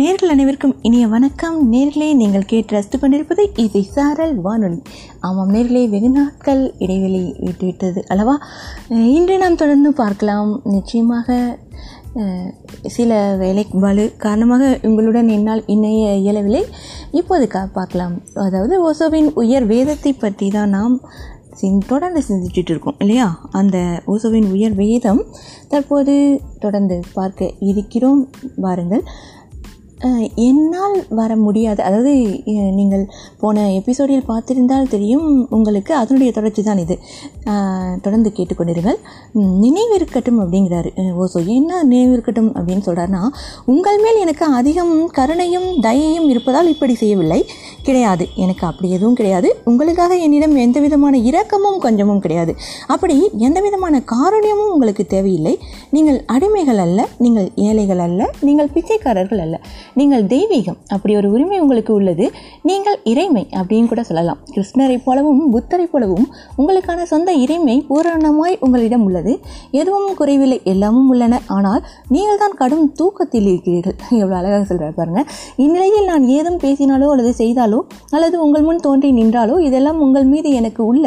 நேர்கள் அனைவருக்கும் இனிய வணக்கம். நேர்களே நீங்கள் கேட்டு ரசித்து கொண்டிருப்பது இது சாரல் வானொலி. ஆமாம் நேர்களே வெகு நாட்கள் இடைவெளி விட்டுவிட்டது அல்லவா? இன்று நாம் தொடர்ந்து பார்க்கலாம். நிச்சயமாக சில வேலை பலு காரணமாக உங்களுடன் என்னால் இணைய இயலவில்லை. இப்போது கா பார்க்கலாம். அதாவது ஓசோவின் உயர் வேதத்தை பற்றி தான் நாம் சிந் தொடர்ந்து சிந்திச்சுட்டு இருக்கோம் இல்லையா? அந்த ஓசோவின் உயர் வேதம் தற்போது தொடர்ந்து பார்க்க இருக்கிறோம். வாருங்கள். என்னால் வர முடியாது. அதாவது நீங்கள் போன எபிசோடில் பார்த்திருந்தால் தெரியும் உங்களுக்கு அதனுடைய தொடர்ச்சி தான் இது. தொடர்ந்து கேட்டுக்கொண்டிருங்கள். நினைவிருக்கட்டும் அப்படிங்கிறாரு. ஓசோ என்ன நினைவிருக்கட்டும் அப்படின்னு சொல்கிறாருன்னா உங்கள் மேல் எனக்கு அதிகம் கருணையும் தயையும் இருப்பதால் இப்படி செய்யவில்லை. கிடையாது. எனக்கு அப்படி எதுவும் கிடையாது. உங்களுக்காக என்னிடம் எந்த விதமான இரக்கமும் கொஞ்சமும் கிடையாது. அப்படி எந்த விதமான காரணியமும் உங்களுக்கு தேவையில்லை. நீங்கள் அடிமைகள் அல்ல நீங்கள் ஏழைகள் அல்ல நீங்கள் பிச்சைக்காரர்கள் அல்ல. நீங்கள் தெய்வீகம் அப்படி ஒரு உரிமை உங்களுக்கு உள்ளது நீங்கள் இறைமை அப்படின்னு கூட சொல்லலாம். கிருஷ்ணரை போலவும் புத்தரை போலவும் உங்களுக்கான சொந்த இறைமை பூரணமாய் உங்களிடம் உள்ளது. எதுவும் குறைவில்லை எல்லாமும் உள்ளன. ஆனால் நீங்கள் தான் கடும் தூக்கத்தில் இருக்கிறீர்கள். எவ்வளோ அழகாக சொல்கிறார் பாருங்கள் இந்நிலையில் நான் ஏதும் பேசினாலோ அல்லது செய்தாலோ அல்லது உங்கள் முன் தோன்றி நின்றாலோ இதெல்லாம் உங்கள் மீது எனக்கு உள்ள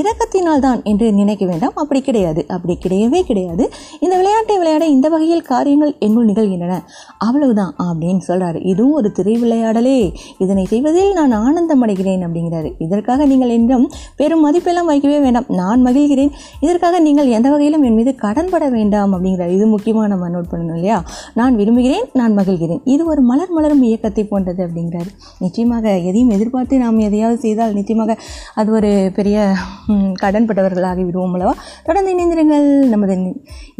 இரக்கத்தினால் தான் என்று நினைக்க வேண்டாம். அப்படி கிடையாது. அப்படி கிடையவே கிடையாது. இந்த விளையாட்டை விளையாட இந்த வகையில் காரியங்கள் என்னுள் நிகழ்கின்றன. அவ்வளவுதான் அப்படின்னு சொல்றாரு. இதுவும் ஒரு திரை விளையாடலே இதனை செய்வதில் நான் ஆனந்தம் அடைகிறேன் அப்படிங்கிறாரு. இதற்காக நீங்கள் என்றும் பெரும் மதிப்பெல்லாம் வைக்கவே வேண்டாம். நான் மகிழ்கிறேன். இதற்காக நீங்கள் எந்த வகையிலும் என் மீது கடன்பட வேண்டாம் அப்படிங்கிறார். இது முக்கியமாக நம்ம நோட் பண்ணணும் இல்லையா? நான் விரும்புகிறேன் நான் மகிழ்கிறேன். இது ஒரு மலர் மலரும் இயக்கத்தை போன்றது அப்படிங்கிறாரு. நிச்சயமாக எதையும் எதிர்பார்த்து நாம் எதையாவது செய்தால் நிச்சயமாக அது ஒரு பெரிய கடன்பட்டவர்களாகி விடுவோம் அல்லவா? தொடர்ந்து இணைந்திருங்கள் நமது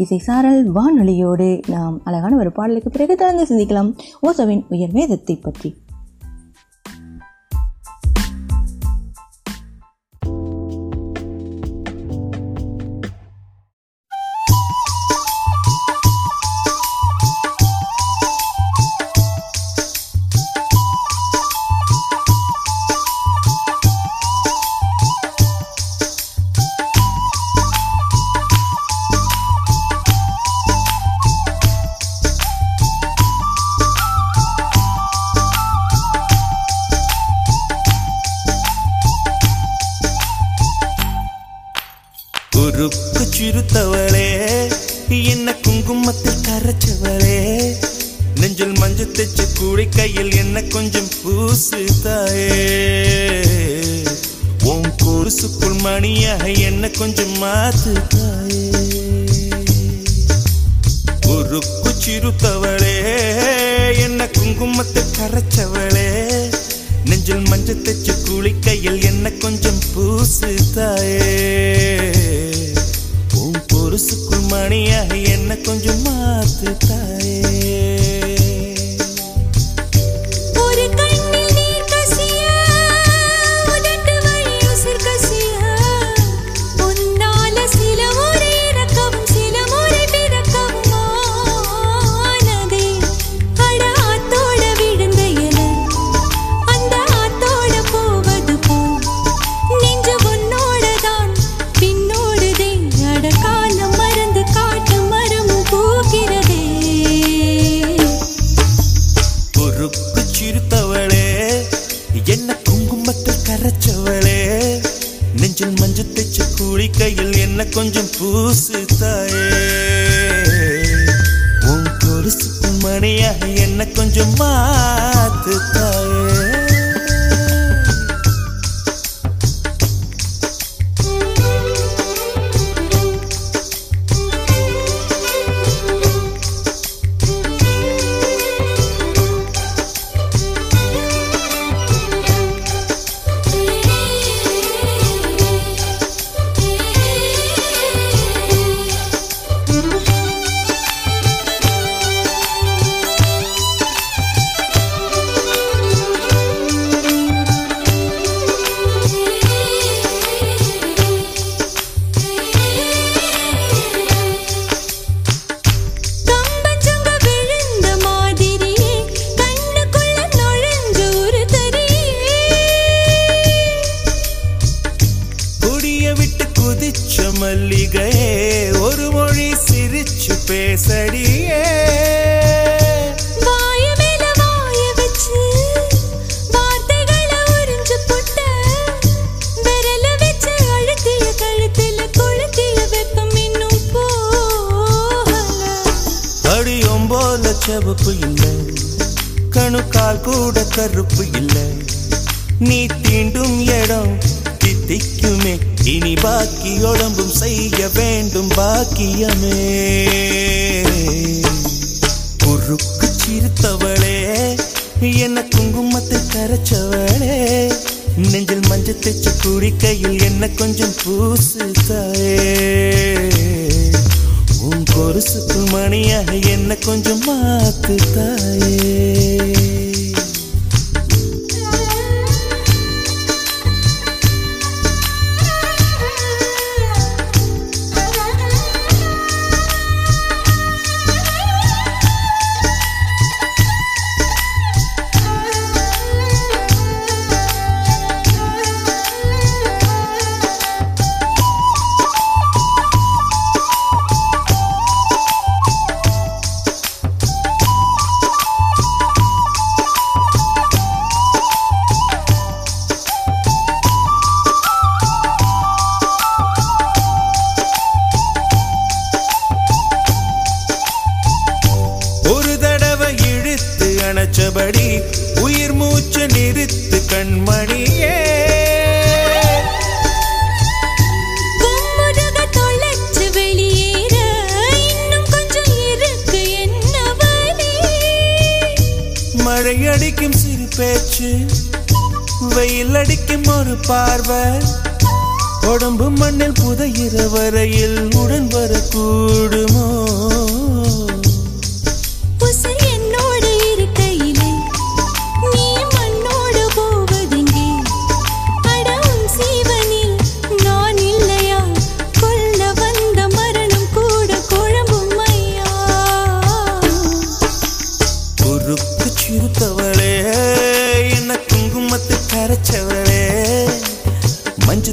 இசை சாரல் வானொலியோடு. நாம் அழகான ஒரு பாடலுக்கு பிறகு தொடர்ந்து சிந்திக்கலாம். ஓசோவின் உயர்வேதத்தை பற்றி வெயில் அடிக்கும் ஒரு பார்வை. உடம்பு மண்ணில் புதையிற வரையில் உடன் வரக்கூடுமோ?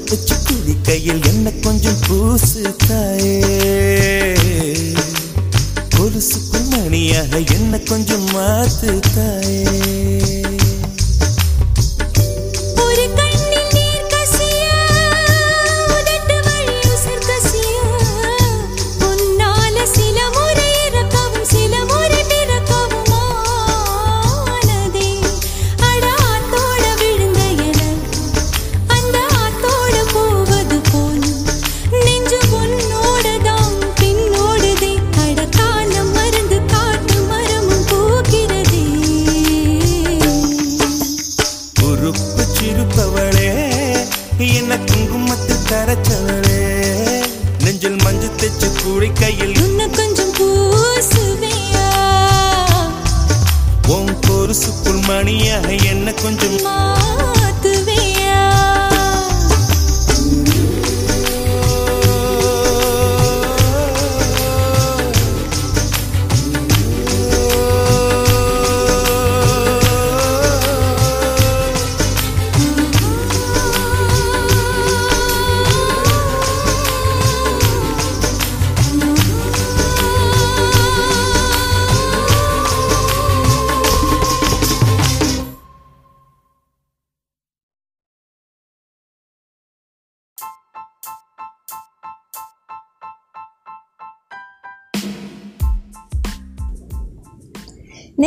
மஞ்சள் தச்சு குளிக்கையில் என்ன கொஞ்சம் பூசு தாயே. கொலுசுக்கு மணியாக என்ன கொஞ்சம் மாத்து தாயே.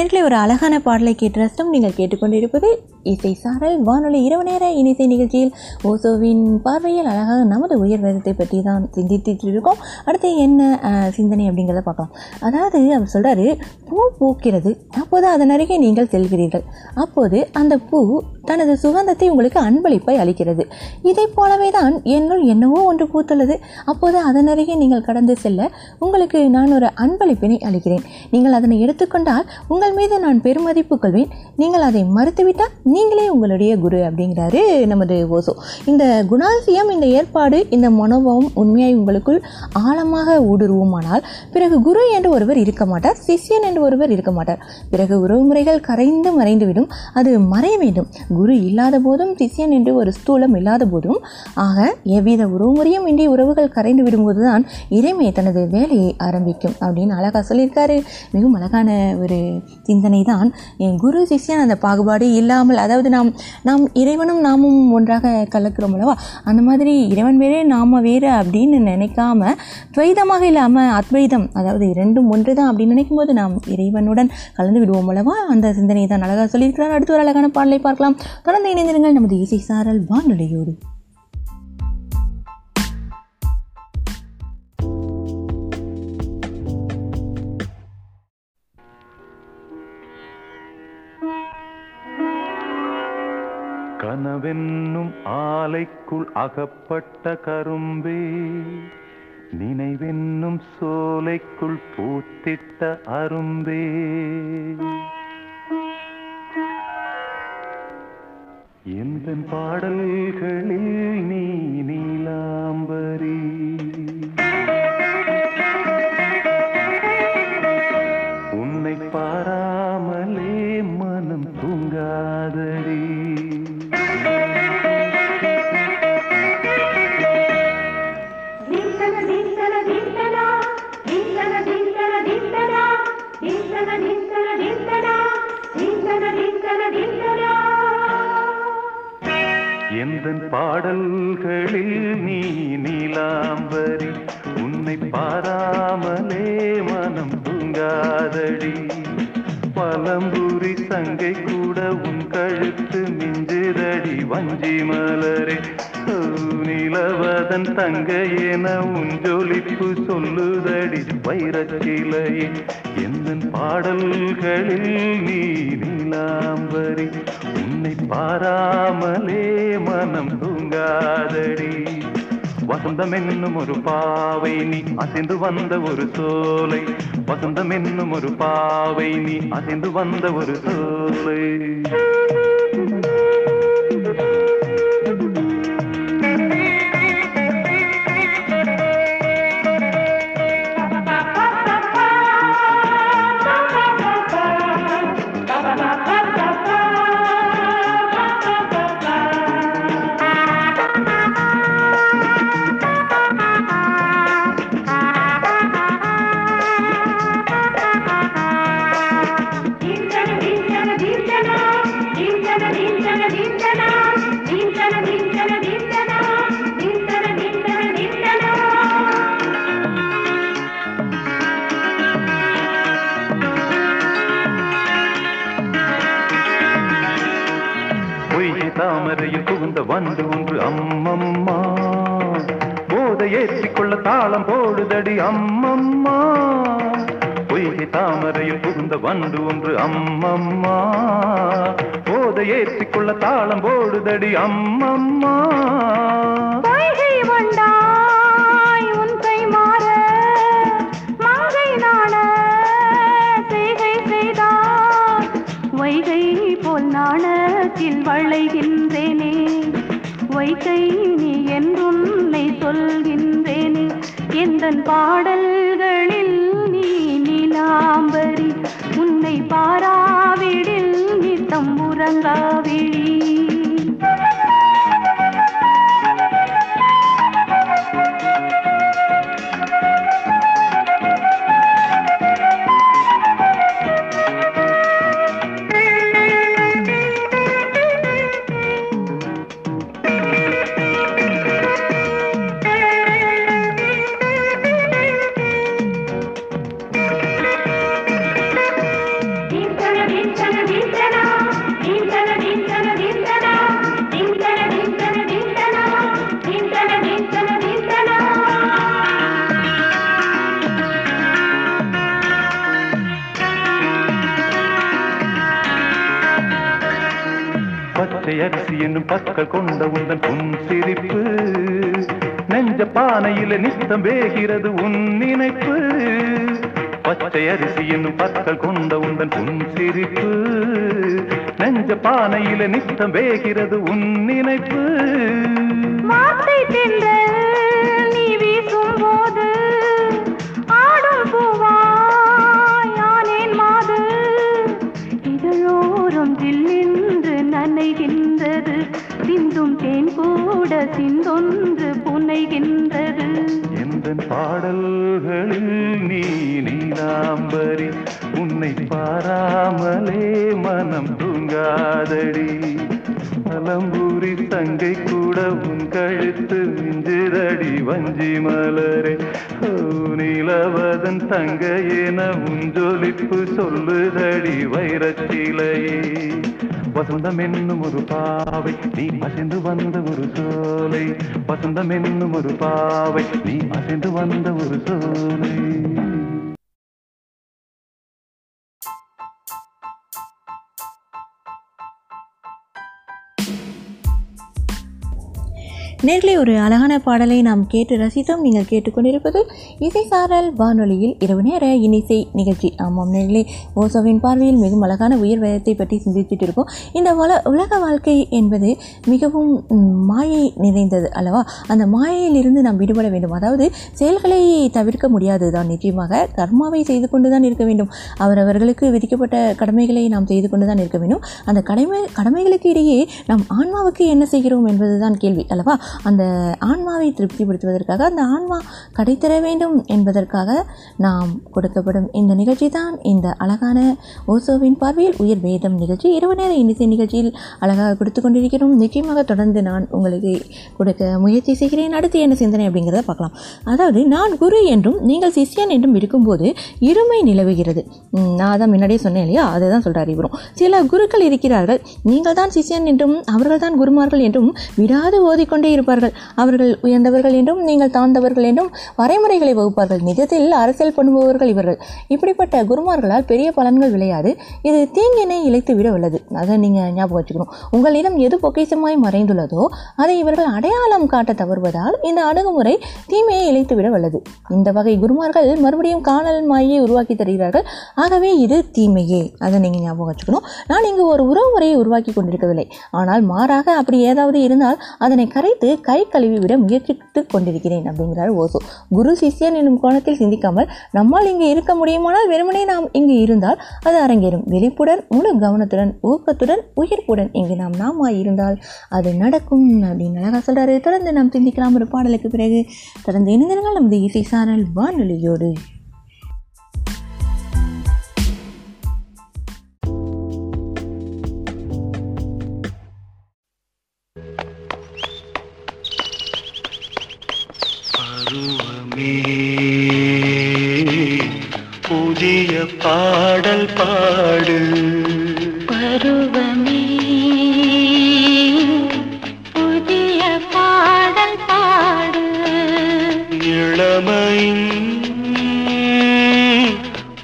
நேர்களை ஒரு அழகான பாடலை கேட்டு ரசம் நீங்கள் கேட்டுக்கொண்டிருப்பது இசை சாரல். வானொலி இரவு நேர இனிசை நிகழ்ச்சியில் ஓசோவின் பார்வையில் அழகாக நமது உயர் வேதத்தை பற்றி தான் சிந்தித்துட்டு இருக்கோம். அடுத்து என்ன சிந்தனை அப்படிங்கிறத பார்க்கலாம். அதாவது அவர் சொல்கிறாரு பூ பூக்கிறது அப்போது அதன் அருகே நீங்கள் செல்கிறீர்கள். அப்போது அந்த பூ தனது சுகந்தத்தை உங்களுக்கு அன்பளிப்பை அளிக்கிறது. இதைப் போலவே தான் என்னுள் என்னவோ ஒன்று பூத்துள்ளது. அப்போது அதன் அருகே நீங்கள் கடந்து செல்ல உங்களுக்கு நான் ஒரு அன்பளிப்பினை அளிக்கிறேன். நீங்கள் அதனை எடுத்துக்கொண்டால் உங்கள் மீது நான் பெருமதிப்பு கொள்வேன். நீங்கள் அதை மறுத்துவிட்டால் நீங்களே உங்களுடைய குரு அப்படிங்கிறாரு நமது ஓசோ. இந்த குணாதிசயம் இந்த ஏற்பாடு இந்த மனோபாவம் உண்மையாய் உங்களுக்குள் ஆழமாக ஊடுருவுமானால் பிறகு குரு என்று ஒருவர் இருக்க மாட்டார் சிஷ்யன் என்று ஒருவர் இருக்க மாட்டார். பிறகு உறவுமுறைகள் கரைந்து மறைந்துவிடும் அது மறைய வேண்டும். குரு இல்லாத போதும் சிஷ்யன் என்று ஒரு ஸ்தூலம் இல்லாத போதும் ஆக எவ்வித உறவுமுறையும் இன்றி உறவுகள் கரைந்து விடும்போதுதான் இறைமை தனது வேலையை ஆரம்பிக்கும் அப்படின்னு அழகாக சொல்லியிருக்காரு. மிகவும் அழகான ஒரு சிந்தனை சிந்தனை தான் என் குரு சிஷ்யன் அந்த பாகுபாடு இல்லாமல் அதாவது நாம் நாம் இறைவனும் நாமும் ஒன்றாக கலக்கிறோம் அல்லவா? அந்த மாதிரி இறைவன் வேறே நாம வேறு அப்படின்னு நினைக்காம துவைதமாக இல்லாமல் அத்வைதம் அதாவது இரண்டும் ஒன்று தான் அப்படின்னு நினைக்கும் போது நாம் இறைவனுடன் கலந்து விடுவோம் அல்லவா? அந்த சிந்தனை தான் அழகாக சொல்லியிருக்கிறார். அடுத்து ஒரு அழகான பாடலை பார்க்கலாம். தொடர்ந்து இணைந்திருங்கள் நமது இசை சாரல் வானொலியோடு. கனவென்னும் ஆலைக்குள் அகப்பட்ட கரும்பே நினைவென்னும் சோலைக்குள் பூத்திட்ட அரும்பே. எந்த பாடல்களில் நீ நீலாம்பரி? உன்னை பாரா இதன் பாடல்களில் நீ நீலாம்பரி உன்னை பாராமலே மனம் தூங்காதடி. பழம்புரி தங்கை கூட உன் கழுத்து மிஞ்சிரடி வஞ்சி மலரே. நிலவதன் தங்க என உன் ஜொலிப்பு சொல்லுதடி வைரக்கிளையே எந்தன் பாடல்களில் நீ நீலாம்பரி உன்னை பாராமலே மனம் தூங்காதடி. வசந்தம் என்னும் ஒரு பாவை நீ அசைந்து வந்த ஒரு சோலை. வசந்தம் என்னும் ஒரு பாவை நீ அசைந்து வந்த ஒரு சோலை. வந்து ஒன்று அம்மம்மா. போதை ஏற்றிக்கொள்ள தாளம் போடுதடி அம்மம்மா. பொய்கை தாமரையில் புகுந்த வண்டு ஒன்று அம்மம்மா. போதை ஏற்றிக்கொள்ள தாளம் போடுதடி அம்மம்மா. வைகை போல் நாணத்தில் வளைகின்றேனே. வைகை நீ என்றுன்னை சொல்கின்றேனே. எந்தன் பாடல் பானையில வேகிறது உன் நினைப்பு. தங்க என உஞ்சொலிப்பு சொல்லுதடி வைரச்சிலையே. வசந்தம் என்னும் ஒரு பாவை நீ மசிந்து வந்த ஒரு சோலை. வசந்தம் என்னும் ஒரு பாவை நீ மசிந்து வந்த ஒரு சோலை. ஒரு அழகான பாடலை நாம் கேட்டு ரசித்தோம். நீங்கள் கேட்டுக்கொண்டிருப்பது இசை சாரல் வானொலியில் இரவு நேர இனிசை நிகழ்ச்சி. ஆமாம் நேர்களே ஓசோவின் பார்வையில் மிகவும் அழகான உயிர் வேதத்தை பற்றி சிந்தித்துட்டு இருக்கோம் இந்த வள உலக வாழ்க்கை என்பது மிகவும் மாயை நிறைந்தது அல்லவா? அந்த மாயையிலிருந்து நாம் விடுபட வேண்டும். அதாவது செயல்களை தவிர்க்க முடியாது தான் நிச்சயமாக கர்மாவை செய்து கொண்டு தான் இருக்க வேண்டும். அவரவர்களுக்கு விதிக்கப்பட்ட கடமைகளை நாம் செய்து கொண்டு தான் இருக்க வேண்டும். அந்த கடமை கடமைகளுக்கு இடையே நாம் ஆன்மாவுக்கு என்ன செய்கிறோம் என்பதுதான் கேள்வி அல்லவா? அந்த ஆன்மாவை திருப்திப்படுத்துவதற்காக அந்த ஆன்மா கடைத்தர வேண்டும் என்பதற்காக நாம் கொடுக்கப்படும் இந்த நிகழ்ச்சி தான் இந்த அழகான ஓசோவின் பார்வையில் உயிர் வேதம் நிகழ்ச்சி. இரவு நேர இன்னிசை நிகழ்ச்சியில் அழகாக கொடுத்து கொண்டிருக்கிறோம். நிச்சயமாக தொடர்ந்து நான் உங்களுக்கு கொடுக்க முயற்சி செய்கிறேன். அடுத்து என்ன சிந்தனை அப்படிங்கிறத பார்க்கலாம். அதாவது நான் குரு என்றும் நீங்கள் சிஷ்யன் என்றும் இருக்கும்போது இருமை நிலவுகிறது. நான் தான் முன்னாடியே சொன்னேன் இல்லையா? அதை தான் சொல்கிறார் இவரும். சில குருக்கள் இருக்கிறார்கள். நீங்கள் தான் சிஷ்யன் என்றும் அவர்கள் தான் குருமார்கள் என்றும் விடாது ஓதிக்கொண்டே இருப்பார்கள். அவர்கள் உயர்ந்தவர்கள் என்றும் நீங்கள் தாழ்ந்தவர்கள் என்றும் வரைமுறைகளை வகுப்பார்கள். நிஜத்தில் அரசியல் பண்ணுபவர்கள் இவர்கள். இப்படிப்பட்ட குருமார்களால் பெரிய பலன்கள் விளையாது. இது தீங்கினை இழைத்து விட உள்ளது. அதை நீங்கள் ஞாபகம் வச்சுக்கணும். உங்களிடம் எது பொக்கிஷமாய் மறைந்துள்ளதோ அதை இவர்கள் அடையாளம் காட்ட தவறுவதால் இந்த அணுகுமுறை தீமையை இழைத்து விட வல்லது. இந்த வகை குருமார்கள் மறுபடியும் காணல் மாயை உருவாக்கி தருகிறார்கள். ஆகவே இது தீமையே. அதை நீங்கள் ஞாபகம் வச்சுக்கணும். நான் இங்கு ஒரு உறவு முறையை உருவாக்கி கொண்டிருக்கவில்லை. ஆனால் மாறாக அப்படி ஏதாவது இருந்தால் அதனை கரைத்து கை கழுவி விட முயற்சித்து கொண்டிருக்கிறேன் அப்படிங்கிறார் ஓசோ. குரு சிஷ்யன் என்னும் கோணத்தில் சிந்திக்காமல் நம்மால் இங்கு இருக்க முடியுமானால் வெறுமனே நாம் இங்கு இருந்தால் அது அரங்கேறும். விழிப்புடன் முழு கவனத்துடன் ஊக்கத்துடன் உயிர்ப்புடன் இங்கு நாம் நாமாய் இருந்தால் அது நடக்கும் அப்படின்னு அழகாக சொல்கிறாரு தொடர்ந்து நாம் சிந்திக்கலாம் ஒரு பாடலுக்கு பிறகு. தொடர்ந்து இணைந்திருங்கள் நமது இசை சாரல் வானொலியோடு. பருவமே புதிய பாடல் பாடு. பருவமே புதிய பாடல் பாடு. இளமையின்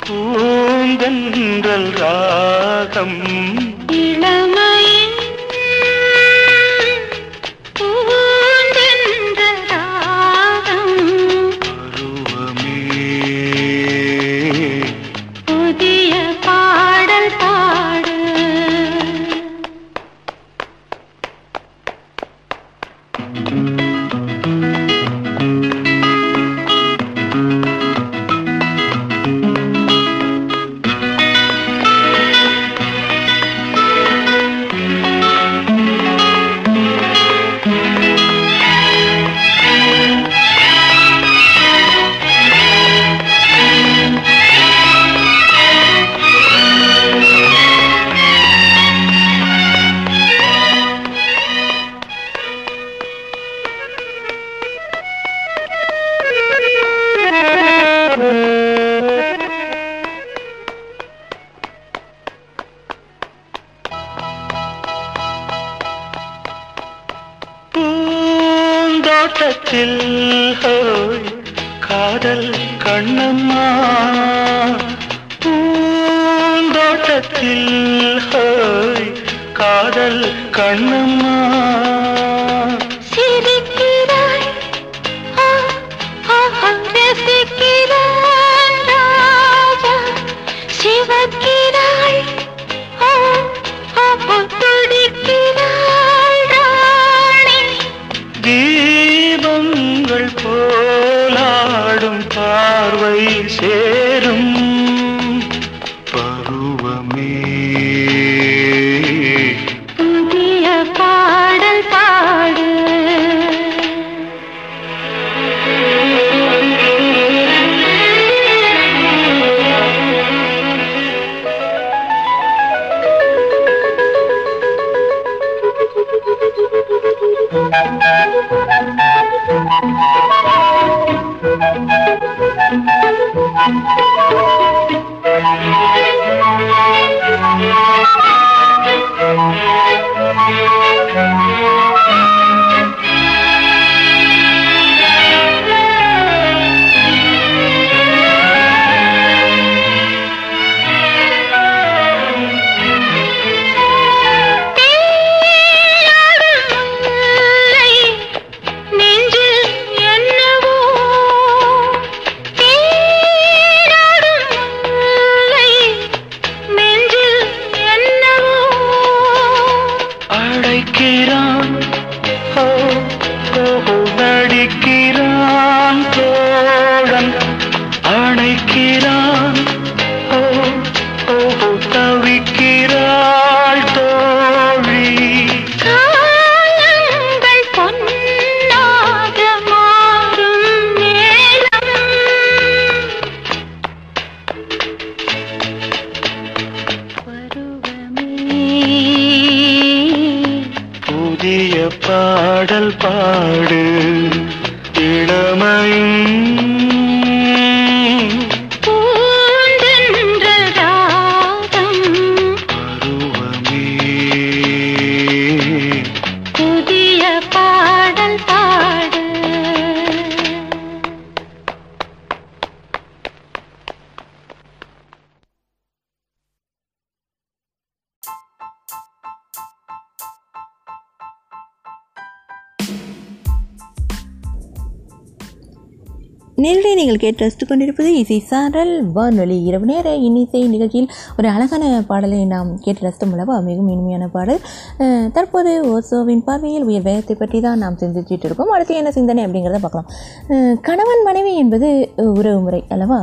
பூந்தென்றல் ராகம் கேட்டு கொண்டிருப்பது இசை சாரல். வானொலி இரவு நேர இன்னிசை நிகழ்ச்சியில் ஒரு அழகான பாடலை நாம் கேட்டு ரசித்தோம் அல்லவா? மிகவும் இனிமையான பாடல். தற்போது ஓசோவின் பார்வையில் உயர் வேகத்தை பற்றி தான் நாம் சிந்திச்சுட்டு இருக்கோம். அடுத்து என்ன சிந்தனை அப்படிங்கிறத பார்க்கலாம். கணவன் மனைவி என்பது உறவுமுறை உறவு முறை அல்லவா?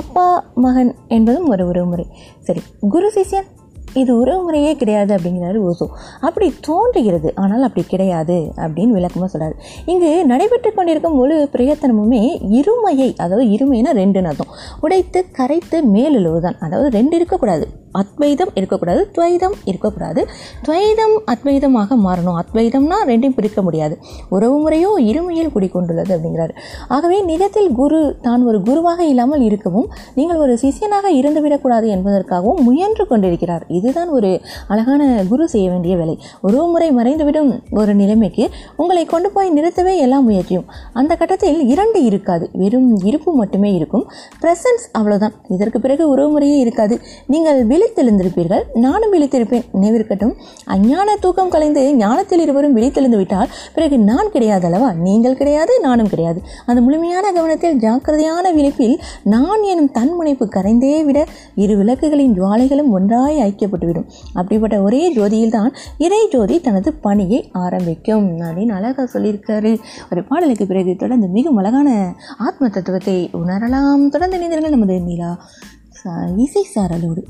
அப்பா மகன் என்பதும் ஒரு உறவு முறை சரி குரு சிஷ்யன் இது உறவு முறையே கிடையாது அப்படிங்கிறாரு ஓசோ. அப்படி தோன்றுகிறது ஆனால் அப்படி கிடையாது அப்படின்னு விளக்கமாக சொல்கிறார் இங்கு நடைபெற்று கொண்டிருக்கும் முழு பிரயத்தனமுமே இருமையை அதாவது இருமைனா ரெண்டுன்னு அர்த்தம். உடைத்து கரைத்து மேலெழுவுதான் அதாவது ரெண்டு இருக்கக்கூடாது. அத்வைதம் இருக்கக்கூடாது துவைதம் இருக்கக்கூடாது. துவைதம் அத்வைதமாக மாறணும். அத்வைதம்னா ரெண்டையும் பிரிக்க முடியாது. உறவு முறையோ இருமையில் குடிக்கொண்டுள்ளது அப்படிங்கிறாரு. ஆகவே நிஜத்தில் குரு தான் ஒரு குருவாக இல்லாமல் இருக்கவும் நீங்கள் ஒரு சிஷியனாக இருந்துவிடக்கூடாது என்பதற்காகவும் முயன்று கொண்டிருக்கிறார். இதுதான் ஒரு அழகான குரு செய்ய வேண்டிய வேலை. உறவு முறை மறைந்துவிடும் ஒரு நிலைமைக்கு உங்களை கொண்டு போய் நிறுத்தவே எல்லா முயற்சியும். அந்த கட்டத்தில் இரண்டு இருக்காது. வெறும் இருப்பு மட்டுமே இருக்கும். பிரசன்ஸ் அவ்வளோதான் இதற்கு பிறகு உறவு முறையே இருக்காது. நீங்கள் விழித்தெழுந்திருப்பீர்கள். நானும் விழித்திருப்பேன். நினைவிருக்கட்டும். அஞ்ஞான தூக்கம் கலைந்து ஞானத்தில் இருவரும் விழித்தெழுந்து விட்டால் பிறகு நான் கிடையாது அல்லவா? நீங்கள் கிடையாது நானும் கிடையாது. அந்த முழுமையான கவனத்தில் ஜாக்கிரதையான விழிப்பில் நான் எனும் தன்முனைப்பு கரைந்தே விட இரு விளக்குகளின் ஜுவாலைகளும் ஒன்றாய் ஐக்கியப்பட்டுவிடும். அப்படிப்பட்ட ஒரே ஜோதியில் தான் இறை ஜோதி தனது பணியை ஆரம்பிக்கும். அப்படின்னு அழகா சொல்லியிருக்காரு. ஒரு பாடலுக்கு பிறகு தொடர்ந்து மிகவும் அழகான ஆத்ம தத்துவத்தை உணரலாம். தொடர்ந்து இணைந்திருங்கள் நமது நிலா சா- இசை சாரலோடு.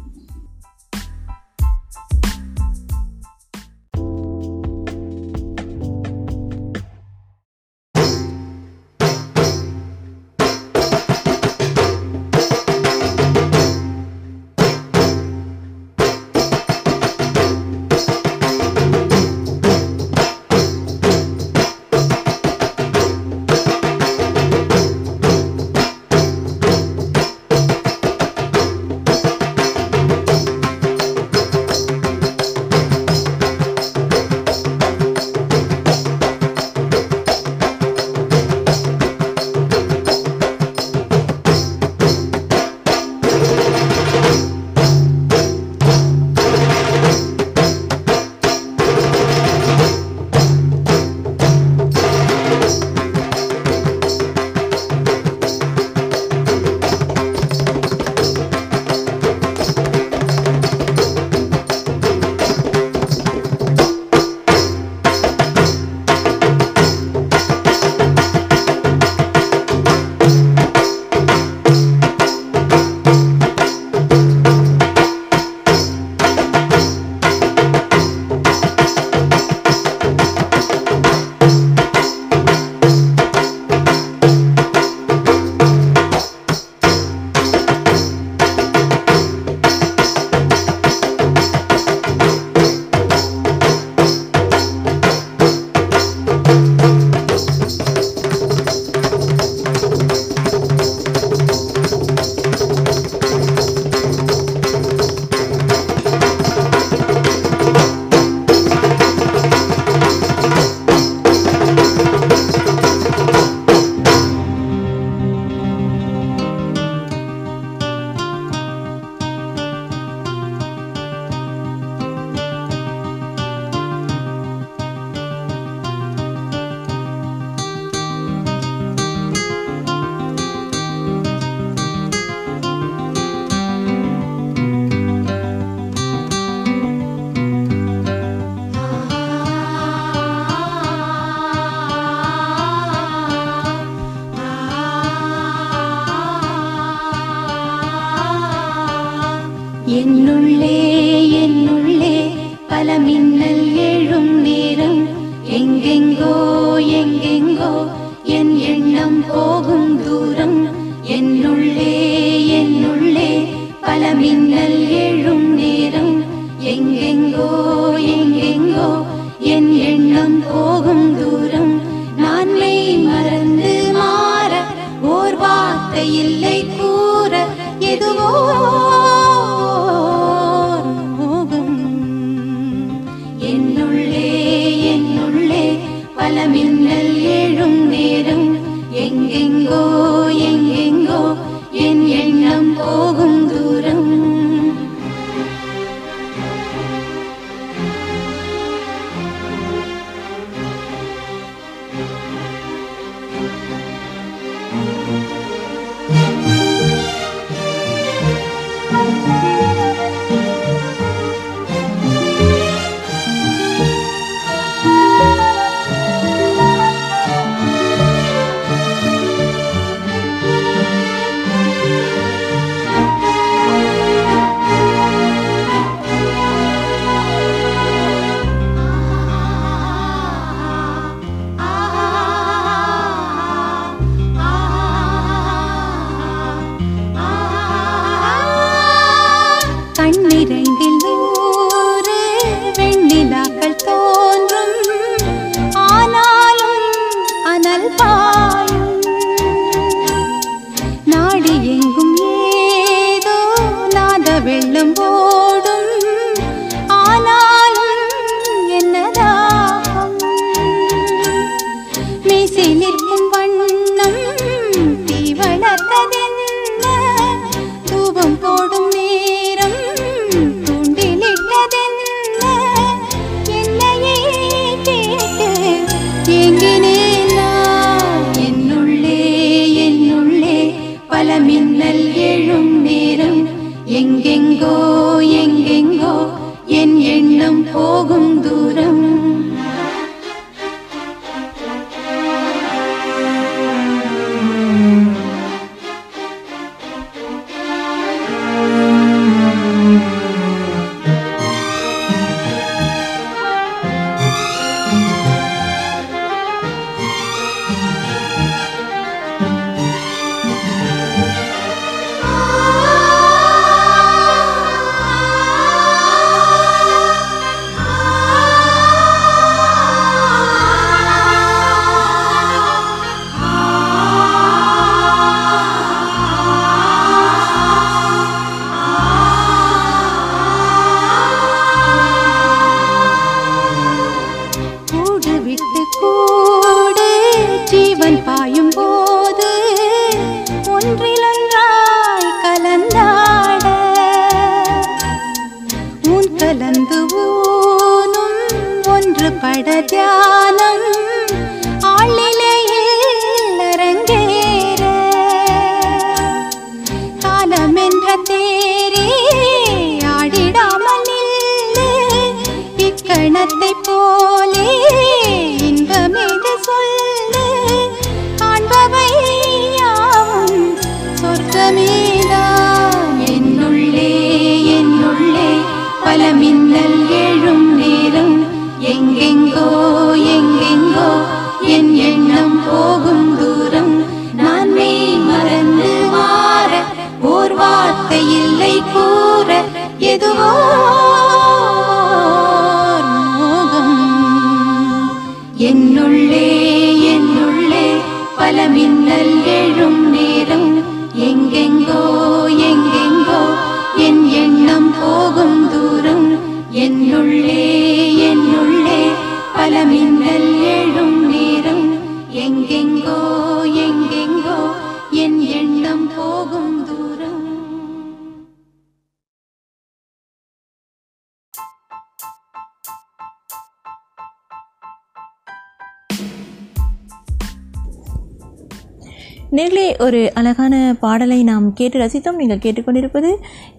ஒரு அழகான பாடலை நாம் கேட்டு ரசித்தோம். நீங்கள் கேட்டுக்கொண்டிருப்பது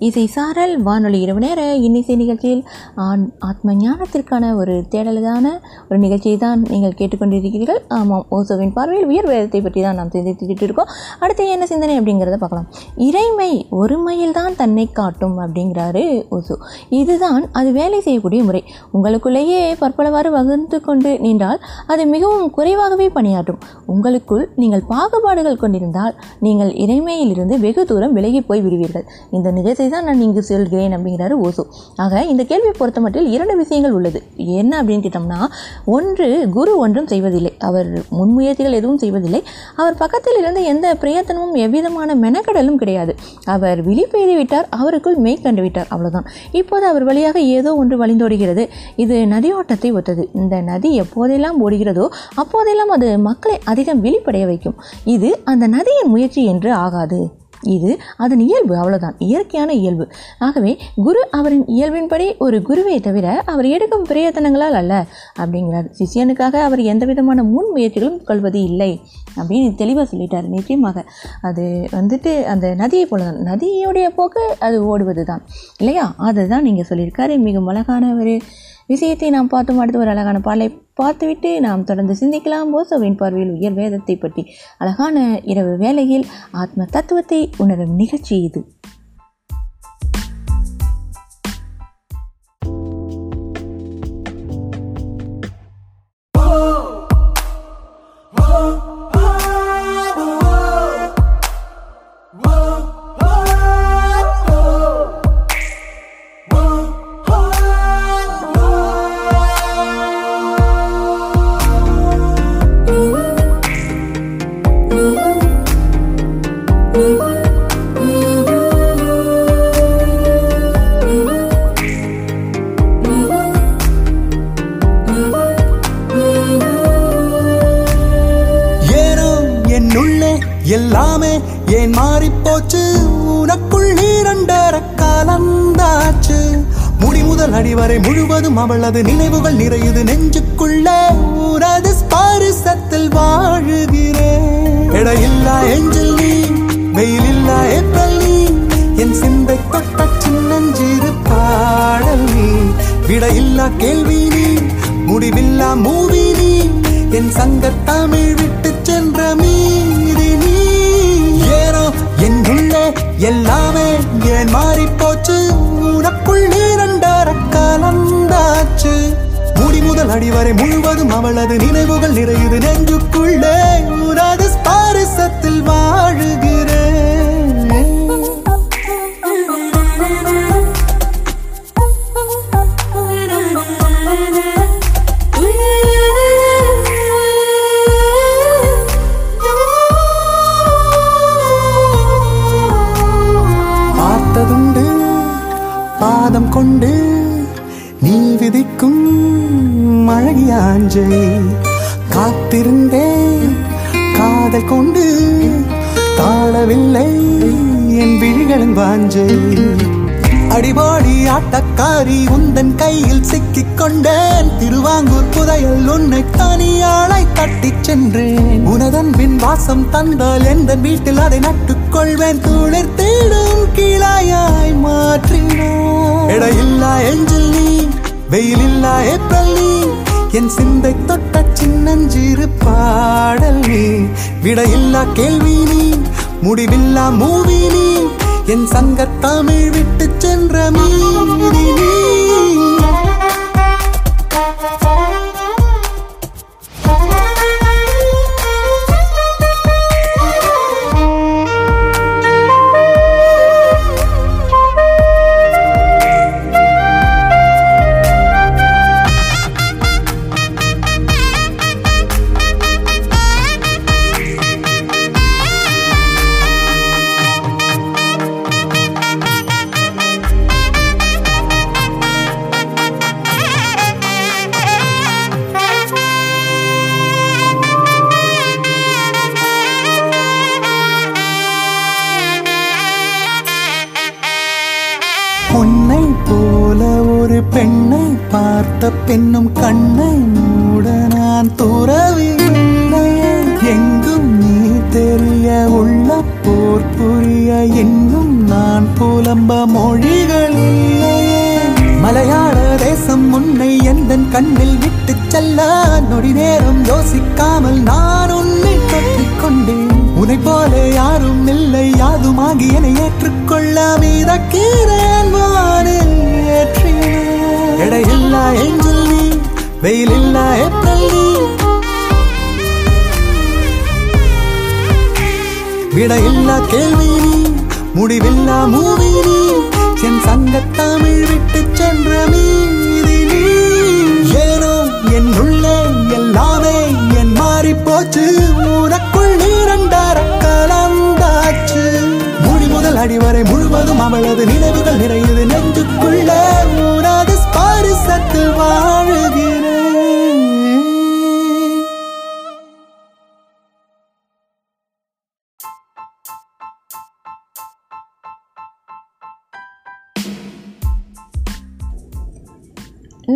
இசை சாரல் வானொலி இரவு நேர இன்னிசை நிகழ்ச்சியில் ஆண் ஆத்ம ஞானத்திற்கான ஒரு தேடலுதான ஒரு நிகழ்ச்சியை தான் நீங்கள் கேட்டுக்கொண்டிருக்கிறீர்கள். ஆமாம் ஓசோவின் பார்வையில் உயர் வேதத்தை பற்றி தான் நாம் சிந்தித்துக்கிட்டு இருக்கோம். அடுத்து என்ன சிந்தனை அப்படிங்கிறத பார்க்கலாம். இறைமை ஒருமையில் தான் தன்னை காட்டும் அப்படிங்கிறாரு ஓசோ. இதுதான் அது வேலை செய்யக்கூடிய முறை. உங்களுக்குள்ளேயே பற்பலவாறு வகுந்து கொண்டு நின்றால் அது மிகவும் குறைவாகவே பணியாற்றும். உங்களுக்குள் நீங்கள் பாகுபாடுகள் கொண்டிருந்தால் நீங்கள் இறைமையிலிருந்து வெகு தூரம் விலகி போய் விடுவீர்கள். இந்த நிஜத்தை தான் நான் இங்கு சொல்கிறேன் அப்படிங்கிறாரு ஓசோ. ஆக இந்த கேள்வியை பொறுத்த மட்டில் இரண்டு விஷயங்கள் உள்ளது. என்ன அப்படின்னு கேட்டோம்னா ஒன்று குரு ஒன்றும் செய்வதில்லை. அவர் முன்முயற்சிகள் எதுவும் செய்வதில்லை. அவர் பக்கத்தில் இருந்து எந்த பிரயத்தனமும் எவ்விதமான மெனக்கடலும் கிடையாது. அவர் விழிப்பெய்து விட்டார் அவருக்குள் மெய் கண்டு விட்டார் அவ்வளவுதான். இப்போது அவர் வழியாக ஏதோ ஒன்று வழிந்தோடுகிறது. இது நதியோட்டத்தை ஒத்தது. இந்த நதி எப்போதெல்லாம் ஓடுகிறதோ அப்போதெல்லாம் அது மக்களை அதிகம் விழிப்படைய வைக்கும். இது அந்த நதியை நதியின் முயற்சி என்று ஆகாது. இது அதன் இயல்பு அவ்வளவுதான். இயற்கையான இயல்பு. ஆகவே குரு அவரின் இயல்பின்படி ஒரு குருவை தவிர அவர் எடுக்கும் பிரயத்தனங்களால் அல்ல அப்படிங்கிறார். சிஷியனுக்காக அவர் எந்த விதமான முன் முயற்சிகளும் கொள்வது இல்லை அப்படின்னு தெளிவாக சொல்லிட்டார். நிச்சயமாக அது வந்துட்டு அந்த நதியை போல தான் நதியுடைய போக்கு அது ஓடுவது தான் இல்லையா? அதுதான் நீங்கள் சொல்லியிருக்காரு. மிகவும் அழகான ஒரு விஷயத்தை நாம் பார்த்தோம் அடுத்து ஒரு அழகான பாடலை பார்த்துவிட்டு நாம் தொடர்ந்து சிந்திக்கலாம். போசோவின் பார்வையில் உயர் வேதத்தை பற்றி அழகான இரவு வேளையில் ஆத்ம தத்துவத்தை உணரும் நிகழ்ச்சி இது. மாற்றினோம் இடையில்லா எஞ்சில் நீ வெயிலில்லா ஏப்ரல் நீ என் சிந்தை தொட்ட சின்னஞ்சிறு பாடல் நீ விடையில்லா கேள்வி நீ முடிவில்லா மூவி நீ என் சங்க தமிழ் விட்டு சென்ற மீதி நீ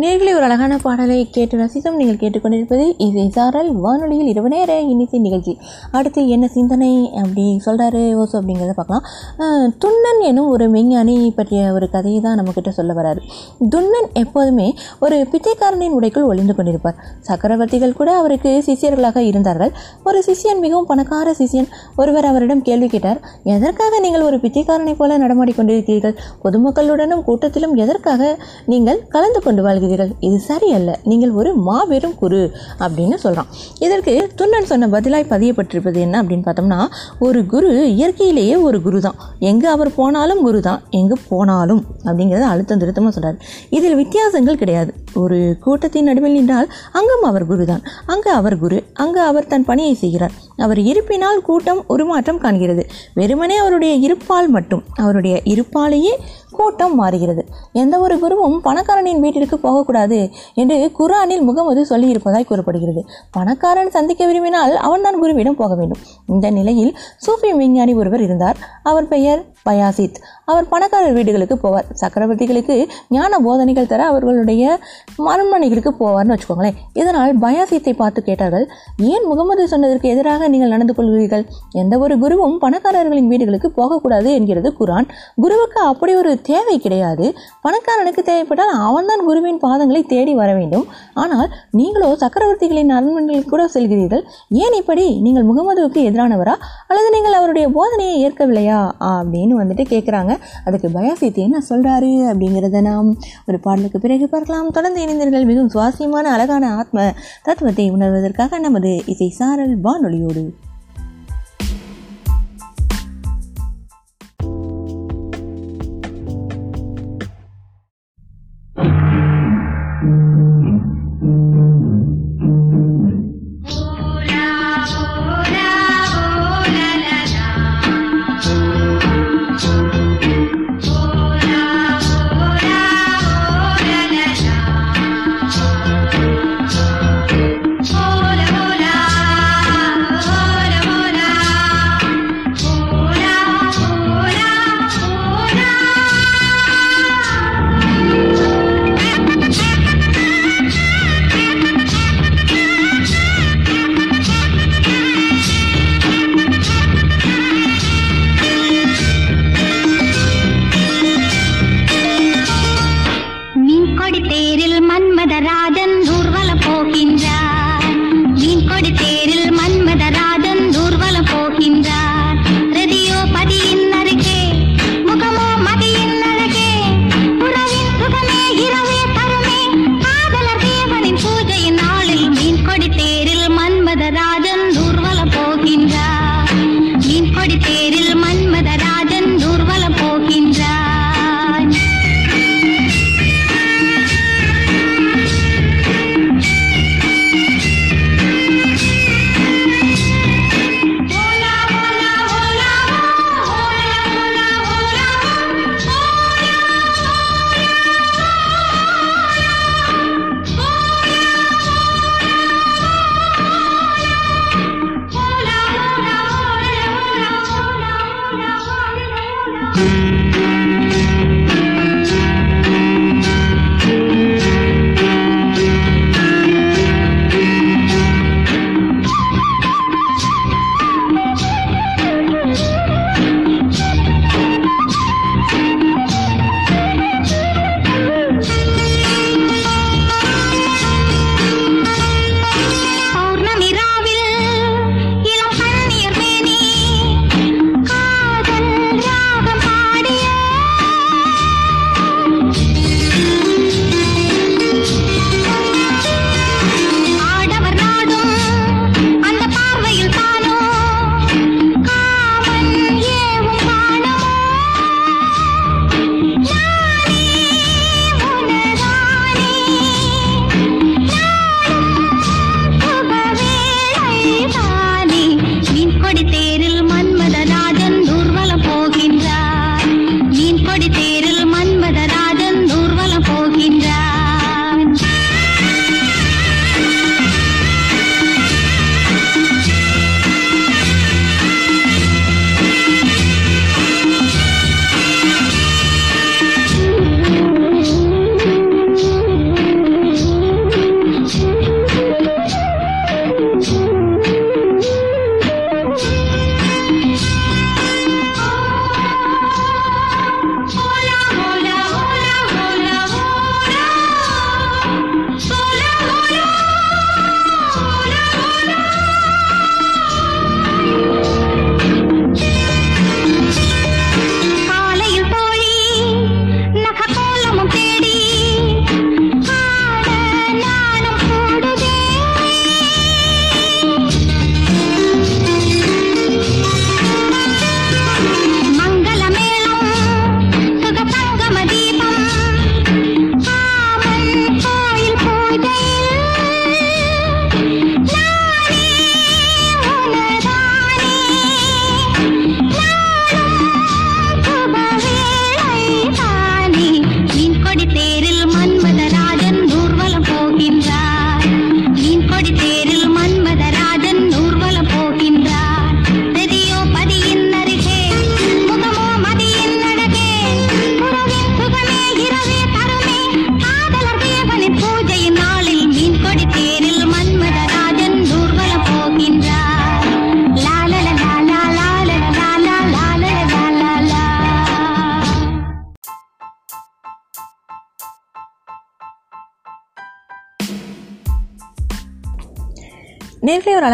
நேர்களை ஒரு அழகான பாடலை கேட்டு ரசித்தும் நீங்கள் கேட்டுக்கொண்டிருப்பது இது சாரல் வானொலியில் இரவு நேர இன்னிசை நிகழ்ச்சி. அடுத்து என்ன சிந்தனை அப்படி சொல்கிறாரு ஓசோ அப்படிங்கிறத பார்க்கலாம். துண்ணன் துன்னன் எனும் ஒரு விஞ்ஞானி பற்றிய ஒரு கதையை தான் நம்மக்கிட்ட சொல்ல வராரு. துன்னன் எப்போதுமே ஒரு பிச்சைக்காரனின் உடைக்குள் ஒளிந்து கொண்டிருப்பார். சக்கரவர்த்திகள் கூட அவருக்கு சிஷியர்களாக இருந்தார்கள். ஒரு சிஷியன் மிகவும் பணக்கார சிஷியன் ஒருவர் அவரிடம் கேள்வி கேட்டார் எதற்காக நீங்கள் ஒரு பிச்சைக்காரனைப் போல நடமாடிக்கொண்டிருக்கிறீர்கள் பொதுமக்களுடனும் கூட்டத்திலும் எதற்காக நீங்கள் கலந்து கொண்டு வாழ்கிறீர்கள்? இது சரியல்ல. நீங்கள் ஒரு மாபெரும் குரு அப்படின்னு சொல்கிறான் இதற்கு துன்னன் சொன்ன பதிலாய் பதியப்பட்டிருப்பது என்ன அப்படின்னு பார்த்தோம்னா ஒரு குரு இயற்கையிலேயே ஒரு குரு தான் எங்கே அவர் போனாலும் குரு தான் எங்கே போனாலும் அப்படிங்கிறத அழுத்தம் திருத்தமாக சொல்கிறார் இதில் வித்தியாசங்கள் கிடையாது. ஒரு கூட்டத்தின் நடுவில் நின்றால் அங்கும் அவர் குரு தான் அங்கு அவர் குரு. அங்கு அவர் தன் பணியை செய்கிறார். அவர் இருப்பினால் கூட்டம் உருமாற்றம் காண்கிறது. வெறுமனே அவருடைய இருப்பால் மட்டும். அவருடைய இருப்பாலேயே கூட்டம் மாறுகிறது. எந்த ஒரு குருவும் பணக்காரனின் வீட்டிற்கு போகக்கூடாது என்று குரானில் முகமது சொல்லியிருப்பதாய் கூறப்படுகிறது. பணக்காரன் சந்திக்க விரும்பினால் அவன்தான் குருவிடம் போக வேண்டும். இந்த நிலையில் சூஃபி விஞ்ஞானி ஒருவர் இருந்தார். அவர் பெயர் பயாசித். அவர் பணக்காரர் வீடுகளுக்கு போவார். சக்கரவர்த்திகளுக்கு ஞான போதனைகள் தர அவர்களுடைய அரண்மனைகளுக்கு போவார்னு வச்சுக்கோங்களேன். இதனால் பயாசித்தை பார்த்து கேட்டார்கள் ஏன் முகமது சொன்னதற்கு எதிராக நீங்கள் நடந்து கொள்கிறீர்கள்? எந்த ஒரு குருவும் பணக்காரர்களின் வீடுகளுக்கு போகக்கூடாது என்கிறது குரான். குருவுக்கு அப்படி ஒரு தேவை கிடையாது. பணக்காரனுக்கு தேவைப்பட்டால் அவன்தான் குருவின் பாதங்களை தேடி வர வேண்டும். ஆனால் நீங்களோ சக்கரவர்த்திகளின் அரண்மனைகளுக்கு கூட செல்கிறீர்கள். ஏன் இப்படி? நீங்கள் முகமதுவுக்கு எதிரானவரா? அல்லது நீங்கள் அவருடைய போதனையை ஏற்கவில்லையா? அப்படின்னு வந்துட்டு கேட்குறாங்க அதுக்கு பயாசித் என்ன சொல்றாரு அப்படிங்கிறத நாம் ஒரு பாடலுக்கு பிறகு பார்க்கலாம். தொடர்ந்து இணைந்தீர்கள் மிகவும் சுவாரஸ்யமான அழகான ஆத்ம தத்துவத்தை உணர்வதற்காக நமது இசை சாரல் வானொலியோடு.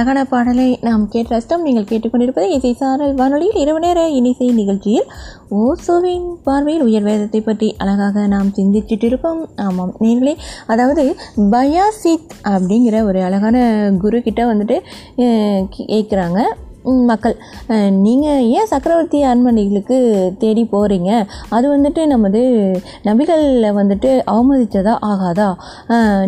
அழகான பாடலை நாம் கேட்டு ரசித்தோம். நீங்கள் கேட்டுக்கொண்டிருப்பது இசை சாரல் வானொலியில் இரவு நேர இனிசை நிகழ்ச்சியில் ஓசோவின் பார்வையில் உயர் வேதத்தை பற்றி அழகாக நாம் சிந்திச்சுட்டு இருப்போம் ஆமாம் நேர்களே அதாவது பயாசித் அப்படிங்கிற ஒரு அழகான குரு கிட்ட வந்துட்டு கேட்குறாங்க. மக்கள் நீங்கள் ஏன் சக்கரவர்த்தி அரண்மனைகளுக்கு தேடி போகிறீங்க அது வந்துட்டு நமது நபிகளில் வந்துட்டு அவமதித்ததா ஆகாதா?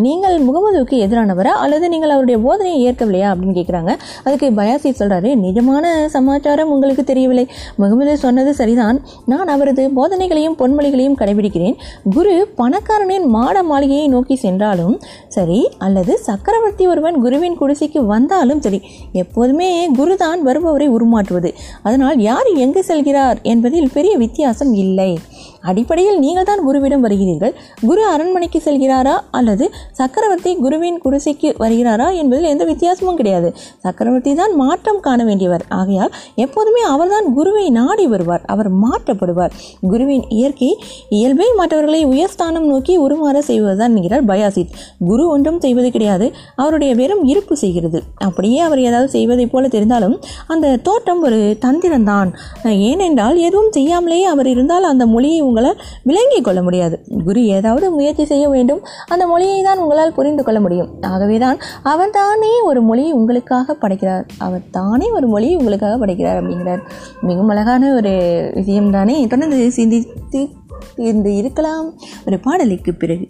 நீங்கள் முகமதுவுக்கு எதிரானவரா? அல்லது நீங்கள் அவருடைய போதனையை ஏற்கவில்லையா? அப்படின்னு கேட்குறாங்க அதுக்கு பயாசி சொல்கிறாரு நிஜமான சமாச்சாரம் உங்களுக்கு தெரியவில்லை. முகமது சொன்னது சரிதான். நான் அவரது போதனைகளையும் பொன்மொழிகளையும் கடைபிடிக்கிறேன். குரு பணக்காரனின் மாட மாளிகையை நோக்கி சென்றாலும் சரி அல்லது சக்கரவர்த்தி ஒருவன் குருவின் குடிசைக்கு வந்தாலும் சரி எப்போதுமே குருதான் வருபவரை உருமாற்றுவது அதனால் யார் எங்கு செல்கிறார் என்பதில் பெரிய வித்தியாசம் இல்லை. அடிப்படையில் நீங்கள் தான் குருவிடம் வருகிறீர்கள். குரு அரண்மனைக்கு செல்கிறாரா? அல்லது சக்கரவர்த்தி குருவின் குடிசைக்கு வருகிறாரா? என்பதில் எந்த வித்தியாசமும் கிடையாது. சக்கரவர்த்தி தான் மாற்றம் காண வேண்டியவர். ஆகையால் எப்போதுமே அவர்தான் குருவை நாடி வருவார். அவர் மாற்றப்படுவார். குருவின் இயற்கை இயல்பை மற்றவர்களை உயர்ஸ்தானம் நோக்கி உருமாற செய்வதுதான் என்கிறார் பயாசித். குரு ஒன்றும் செய்வது கிடையாது. அவருடைய வெறும் இருப்பு செய்கிறது. அப்படியே அவர் ஏதாவது செய்வதைப் போல தெரிந்தாலும் அந்த தோற்றம் ஒரு தந்திரம்தான். ஏனென்றால் எதுவும் செய்யாமலேயே அவர் இருந்தால் அந்த மொழியை உங்களால் விளங்கிக் கொள்ள முடியாது. குரு ஏதாவது முயற்சி செய்ய வேண்டும். அந்த மொழியை தான் உங்களால் புரிந்து கொள்ள முடியும். ஆகவேதான் அவர் தானே ஒரு மொழியை உங்களுக்காக படைக்கிறார். அவர் தானே ஒரு மொழியை உங்களுக்காக படைக்கிறார் அப்படிங்கிறார். மிகவும் அழகான ஒரு விஷயம் தானே தொடர்ந்து சிந்தித்து இருந்து இருக்கலாம். ஒரு பாடலுக்கு பிறகு.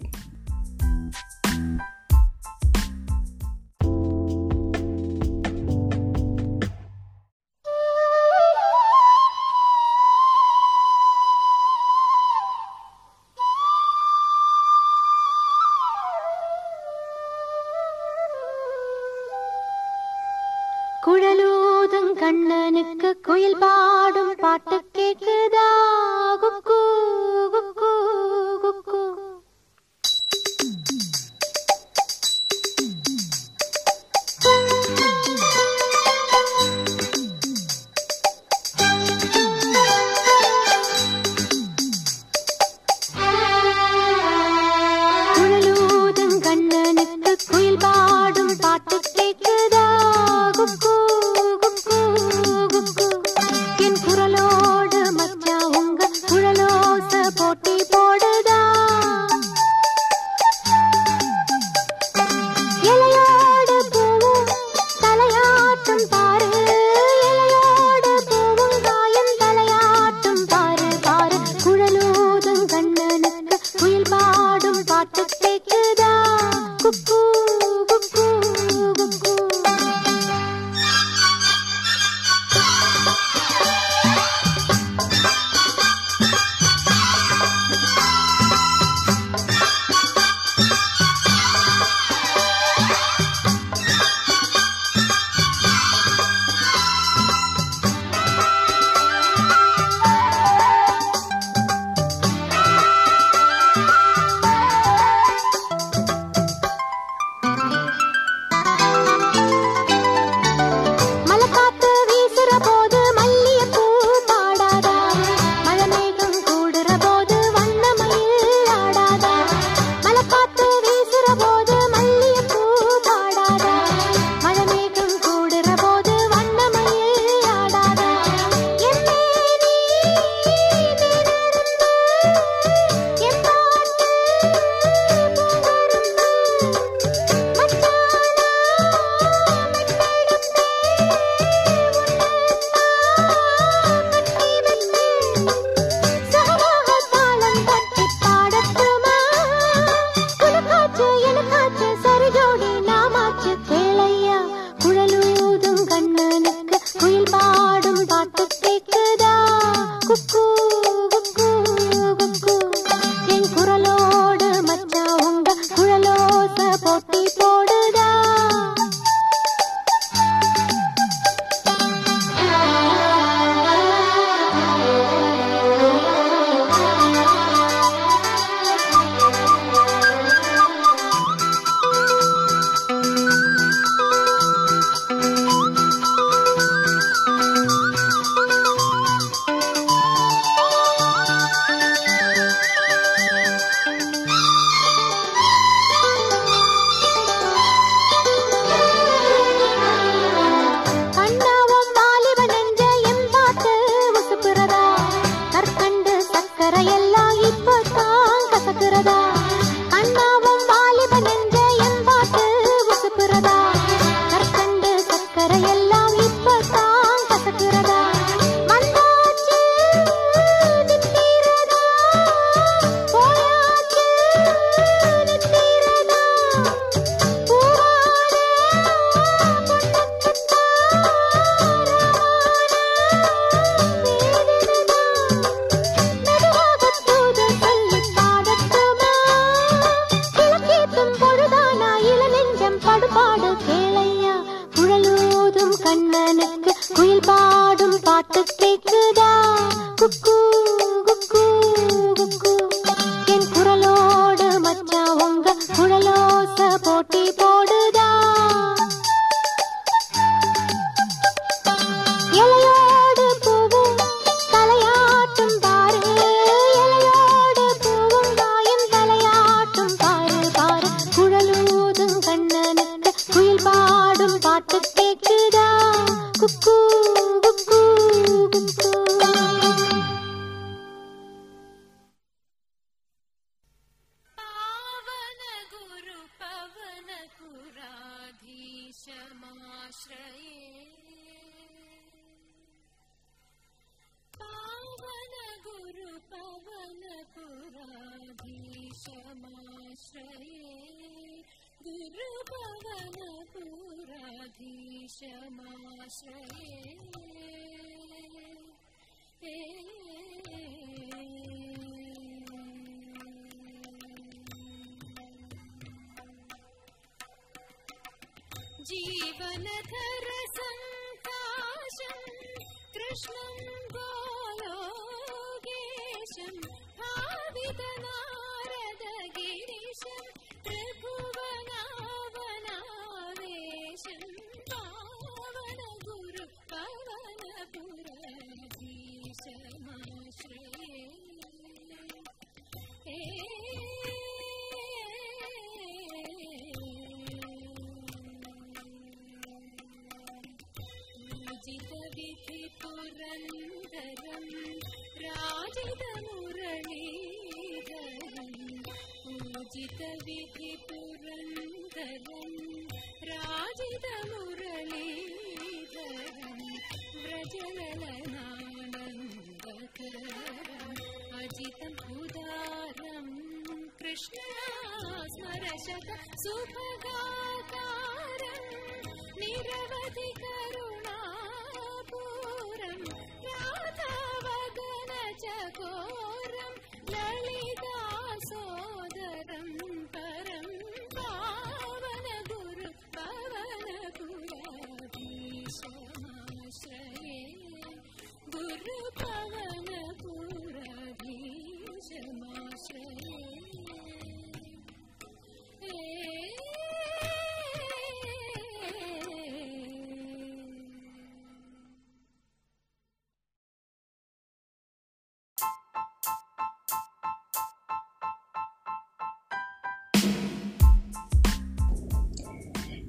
పాట போட்டி போடுதா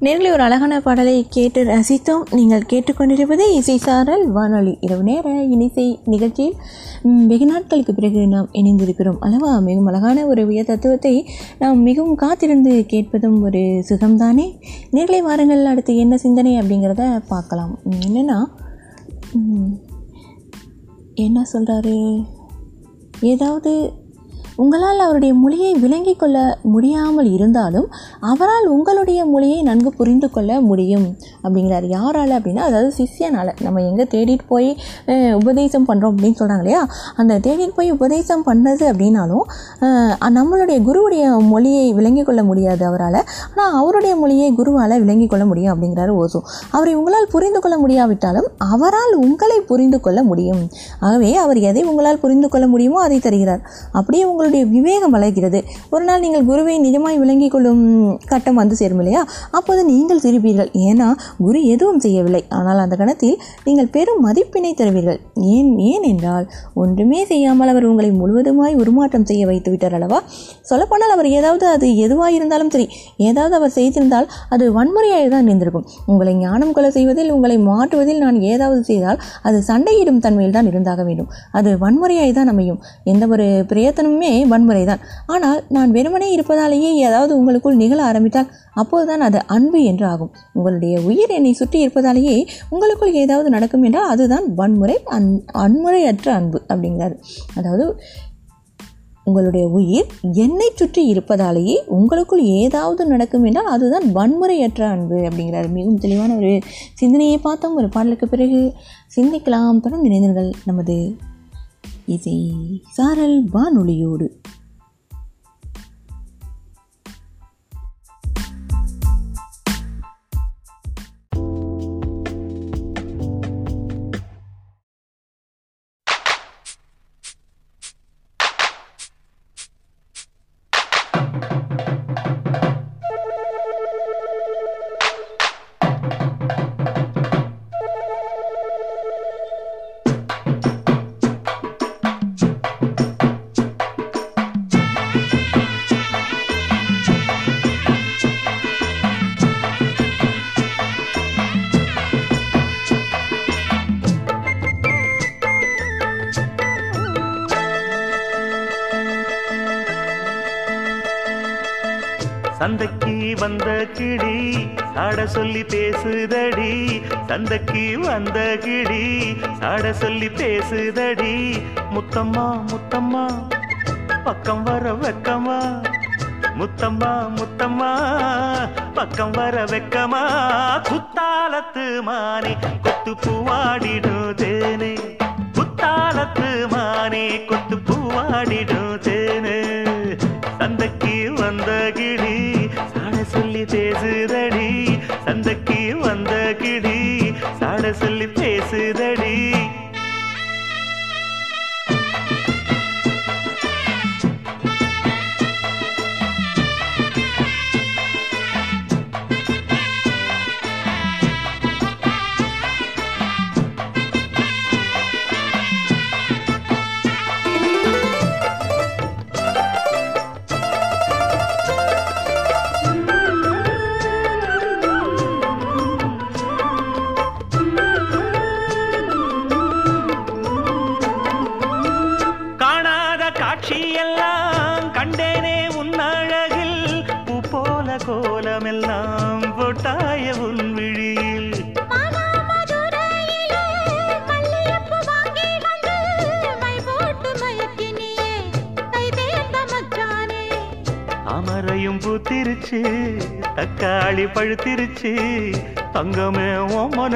நேர்களை ஒரு அழகான பாடலை கேட்டு ரசித்தோம். நீங்கள் கேட்டுக்கொண்டிருப்பது இசை சாரல் வானொலி இரவு நேர இனிசை நிகழ்ச்சியில். வெகு நாட்களுக்கு பிறகு நாம் இணைந்திருக்கிறோம். அல்லவா மிகவும் அழகான ஒரு உயர் தத்துவத்தை நாம் மிகவும் காத்திருந்து கேட்பதும் ஒரு சுகம்தானே? நேர்களை வாருங்கள் அடுத்து என்ன சிந்தனை அப்படிங்கிறத பார்க்கலாம். என்னென்னா என்னன்னா என்ன சொல்கிறாரு ஏதாவது உங்களால் அவருடைய மொழியை விளங்கிக் கொள்ள முடியாமல் இருந்தாலும் அவரால் உங்களுடைய மொழியை நன்கு புரிந்து கொள்ள முடியும். அப்படிங்கிறார். யாரால் அப்படின்னா அதாவது சிஷ்யனால். நம்ம எங்கே தேடிட்டு போய் உபதேசம் பண்ணுறோம் அப்படின்னு சொல்கிறாங்க இல்லையா? அந்த தேடிட்டு போய் உபதேசம் பண்ணது அப்படின்னாலும் நம்மளுடைய குருவுடைய மொழியை விளங்கிக் கொள்ள முடியாது அவரால். ஆனால் அவருடைய மொழியை குருவால் விளங்கிக் கொள்ள முடியும் அப்படிங்கிறாரு ஓசோ. அவரை உங்களால் புரிந்து கொள்ள முடியாவிட்டாலும் அவரால் உங்களை புரிந்து கொள்ள முடியும். ஆகவே அவர் எதை உங்களால் புரிந்து கொள்ள முடியுமோ அதை தருகிறார். அப்படியே உங்களுடைய விவேகம் வளர்கிறது. ஒரு நாள் நீங்கள் குருவை நிஜமாய் விளங்கிக் கொள்ளும் கட்டம் வந்து சேரும் இல்லையா? அப்போது நீங்கள் சிரிப்பீர்கள். ஏன்னா குரு எதுவும் செய்யவில்லை. ஆனால் அந்த கணத்தில் நீங்கள் பெரும் மதிப்பினை தருவீர்கள். ஏன் ஏன் என்றால் ஒன்றுமே செய்யாமல் அவர் உங்களை முழுவதுமாய் உருமாற்றம் செய்ய வைத்து விட்டார் அல்லவா? சொல்லப்போனால் அவர் ஏதாவது அது எதுவாக இருந்தாலும் சரி ஏதாவது அவர் செய்திருந்தால் அது வன்முறையாக தான் இருந்திருக்கும். உங்களை ஞானம் கொலை செய்வதில் உங்களை மாற்றுவதில் நான் ஏதாவது செய்தால் அது சண்டையிடும் தன்மையில் தான் இருந்தாக வேண்டும். அது வன்முறையாய் தான் அமையும். எந்த ஒரு பிரயத்தனமுமே வன்முறை தான் ஆனால் நான் வெறுமனே இருப்பதாலேயே ஏதாவது உங்களுக்குள் நிகழ ஆரம்பித்தால் அப்போதுதான் அது அன்பு என்று ஆகும் உங்களுடைய உயிர் என்னை சுற்றி இருப்பதாலேயே உங்களுக்குள் ஏதாவது நடக்கும் என்றால் அதுதான் வன்முறை அன் வன்முறையற்ற அன்பு அப்படிங்கிறாரு. அதாவது உங்களுடைய உயிர் என்னை சுற்றி இருப்பதாலேயே உங்களுக்குள் ஏதாவது நடக்கும் என்றால் அதுதான் வன்முறையற்ற அன்பு அப்படிங்கிறார். மிகவும் தெளிவான ஒரு சிந்தனையை பார்த்தோம். ஒரு பாடலுக்கு பிறகு சிந்திக்கலாம். தொடர்ந்து இணைந்தீர்கள் நமது இசை சாரல் வானொலியோடு. ஆட சொல்லி பேசுதடி. தந்தக்கு வந்த கிடி ஆட சொல்லி பேசுதடி. முத்தம்மா முத்தம்மா பக்கம் வர வெக்கமா? முத்தம்மா முத்தம்மா பக்கம் வர வெக்கமா? குத்தாலத்து மானே கொத்து பூவாடிடும் தேனே. குத்தாலத்து மானே குத்து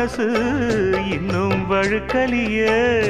மனசு இன்னும் வழுக்கலியே.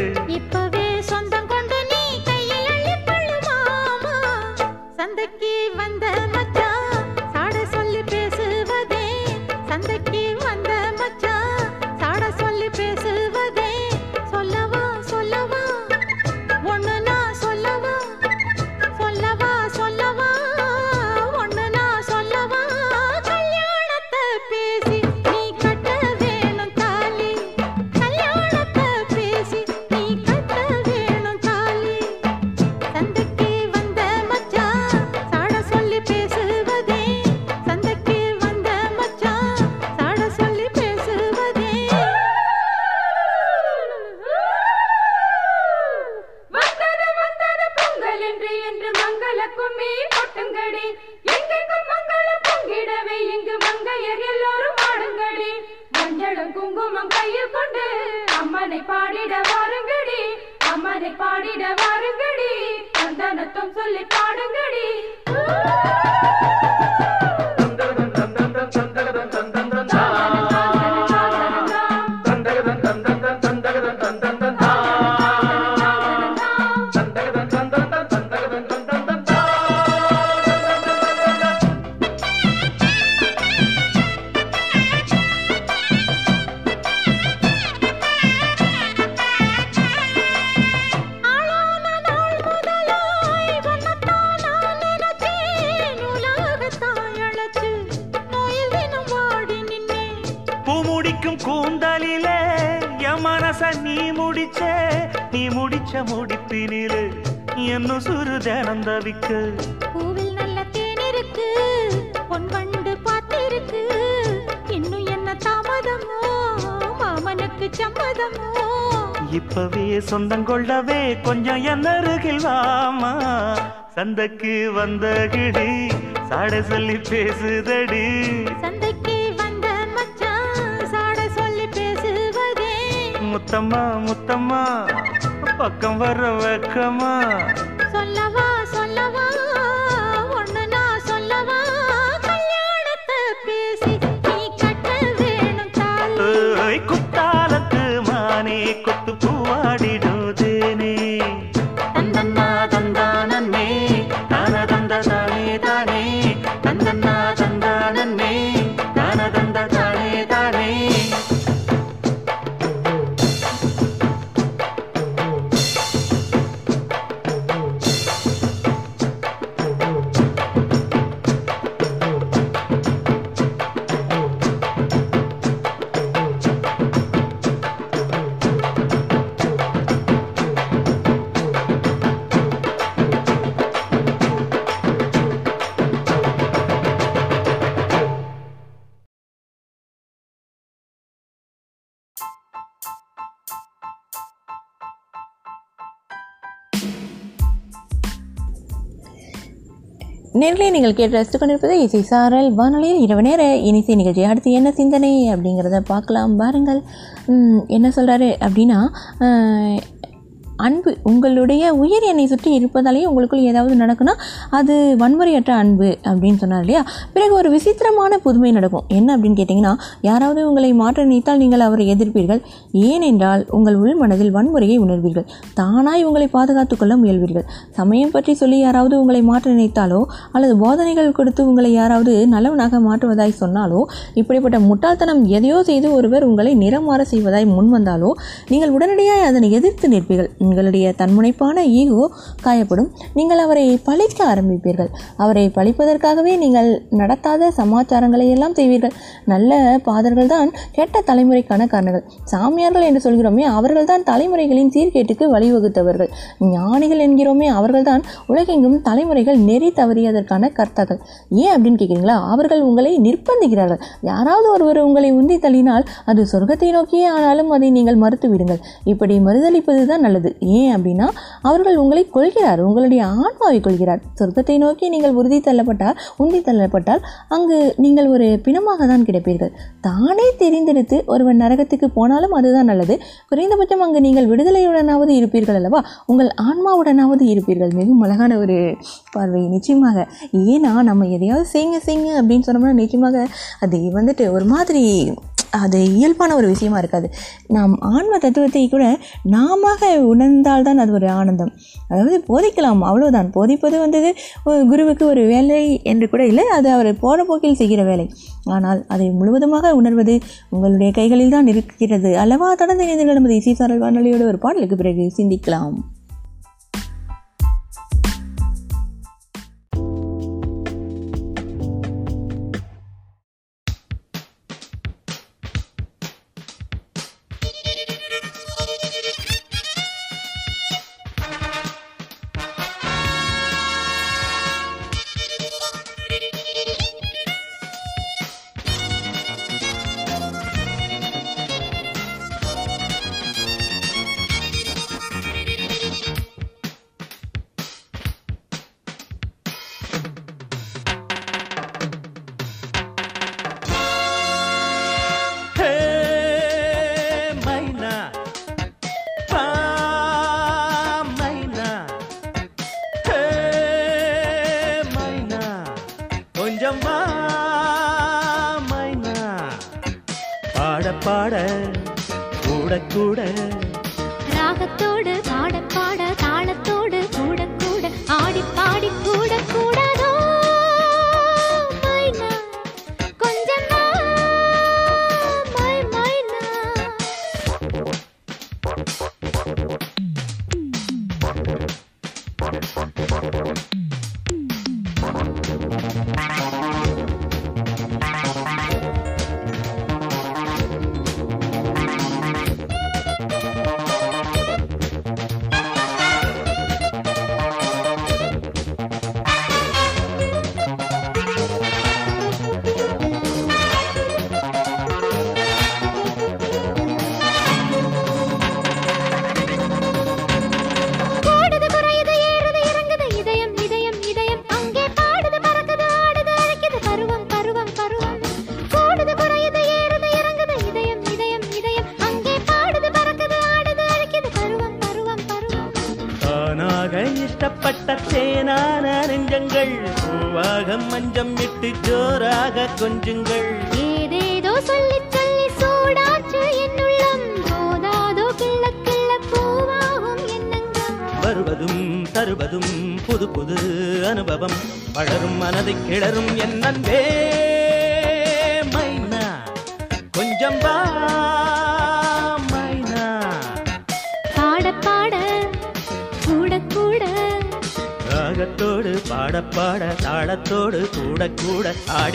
சொந்தம் கொள்ளவே கொஞ்சம் என் அருகில் வாமா. சந்தைக்கு வந்த கிடி சாட சொல்லி பேசுதடி. சந்தைக்கு வந்த மச்சான் சாட சொல்லி பேசுவதே. முத்தம்மா முத்தம்மா பக்கம் வர வெக்கமா. நேர்களை நீங்கள் கேட்டு ரசித்து கொண்டிருப்பது இசை சாரல் வானொலியில் இரவு நேர இனிசை நிகழ்ச்சி. அடுத்து என்ன சிந்தனை அப்படிங்கிறத பார்க்கலாம். பாருங்கள். என்ன சொல்கிறாரு அப்படின்னா அன்பு உங்களுடைய உயிர் என்னை சுற்றி இருப்பதாலேயே உங்களுக்குள் ஏதாவது நடக்குன்னா அது வன்முறையற்ற அன்பு அப்படின்னு சொன்னார் இல்லையா? பிறகு ஒரு விசித்திரமான புதுமை நடக்கும். என்ன அப்படின்னு கேட்டிங்கன்னா யாராவது உங்களை மாற்ற நினைத்தால் நீங்கள் அவரை எதிர்ப்பீர்கள். ஏனென்றால் உங்கள் உள் மனதில் வன்முறையை உணர்வீர்கள். தானாய் உங்களை பாதுகாத்துக்கொள்ள முயல்வீர்கள். சமயம் பற்றி சொல்லி யாராவது உங்களை மாற்ற நினைத்தாலோ அல்லது போதனைகள் கொடுத்து உங்களை யாராவது நல்லவனாக மாற்றுவதாய் சொன்னாலோ இப்படிப்பட்ட முட்டாள்தனம் எதையோ செய்து ஒருவர் உங்களை நிறமாற செய்வதாய் முன் வந்தாலோ நீங்கள் உடனடியாக அதனை எதிர்த்து நிற்பீர்கள். உங்களுடைய தன்முனைப்பான ஈகோ காயப்படும். நீங்கள் அவரை பழிக்க ஆரம்பிப்பீர்கள். அவரை பழிப்பதற்காகவே நீங்கள் நடத்தாத சமாச்சாரங்களை எல்லாம் செய்வீர்கள். நல்ல பாதர்கள் தான் கெட்ட தலைமுறைக்கான காரணங்கள். சாமியார்கள் என்று சொல்கிறோமே அவர்கள் தான் தலைமுறைகளின் சீர்கேட்டுக்கு வழிவகுத்தவர்கள். ஞானிகள் என்கிறோமே அவர்கள்தான் உலகெங்கும் தலைமுறைகள் நெறி தவறியதற்கான கர்த்தாக்கள். ஏன் அப்படின்னு கேட்குறீங்களா? அவர்கள் உங்களை நிர்பந்திக்கிறார்கள். யாராவது ஒருவர் உங்களை உந்தி தள்ளினால் அது சொர்க்கத்தை நோக்கியே ஆனாலும் அதை நீங்கள் மறுத்து விடுங்கள் இப்படி மறுதளிப்பது தான் நல்லது. ஏன் அப்படின்னா அவர்கள் உங்களை கொள்கிறார் உங்களுடைய ஆன்மாவை கொள்கிறார் சொர்க்கத்தை நோக்கி நீங்கள் உறுதி தள்ளப்பட்டால் உந்தி தள்ளப்பட்டால் அங்கு நீங்கள் ஒரு பிணமாக தான் கிடைப்பீர்கள். தானே தெரிந்தெடுத்து ஒருவன் நரகத்துக்கு போனாலும் அதுதான் நல்லது. குறைந்தபட்சம் அங்கு நீங்கள் விடுதலையுடனாவது இருப்பீர்கள் அல்லவா? உங்கள் ஆன்மாவுடனாவது இருப்பீர்கள். மிகவும் அழகான ஒரு பார்வை. நிச்சயமாக ஏன்னா நம்ம எதையாவது செய்யுங்க செய்யுங்க அப்படின்னு சொன்னோம்னா நிச்சயமாக அது வந்துட்டு ஒரு மாதிரி அது இயல்பான ஒரு விஷயமா இருக்காது. நாம் ஆன்ம தத்துவத்தை கூட நாம உணர்ந்தால்தான் அது ஒரு ஆனந்தம். அதாவது போதிக்கலாம் அவ்வளோதான் போதிப்பது வந்தது ஒரு குருவுக்கு ஒரு வேலை என்று கூட இல்லை அது அவர் போன போக்கில் செய்கிற வேலை. ஆனால் அதை முழுவதுமாக உணர்வது உங்களுடைய கைகளில் தான் இருக்கிறது. அல்லவா தொடர்ந்து இணைந்தீர்கள் நமது இசைசாரல் வானொலியோட ஒரு பாடலுக்கு பிறகு சிந்திக்கலாம். ஜோராக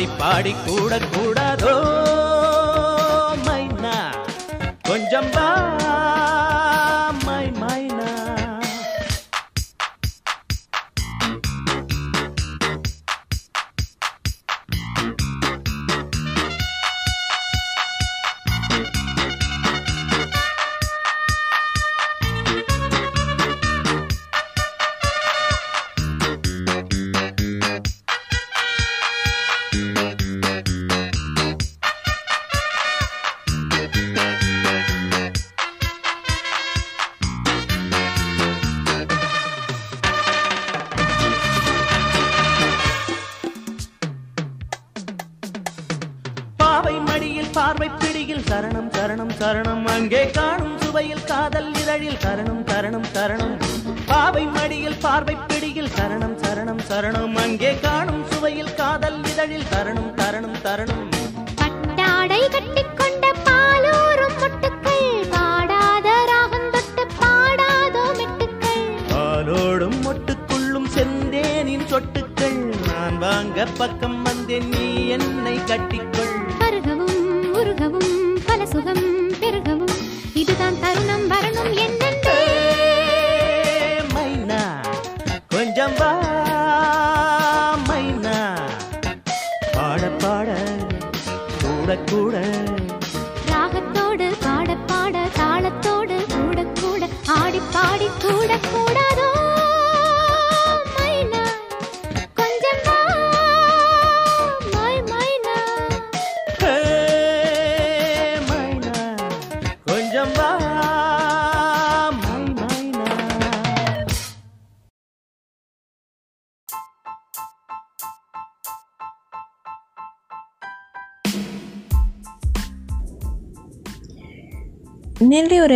பாடி பாடி கூட கூடாதோ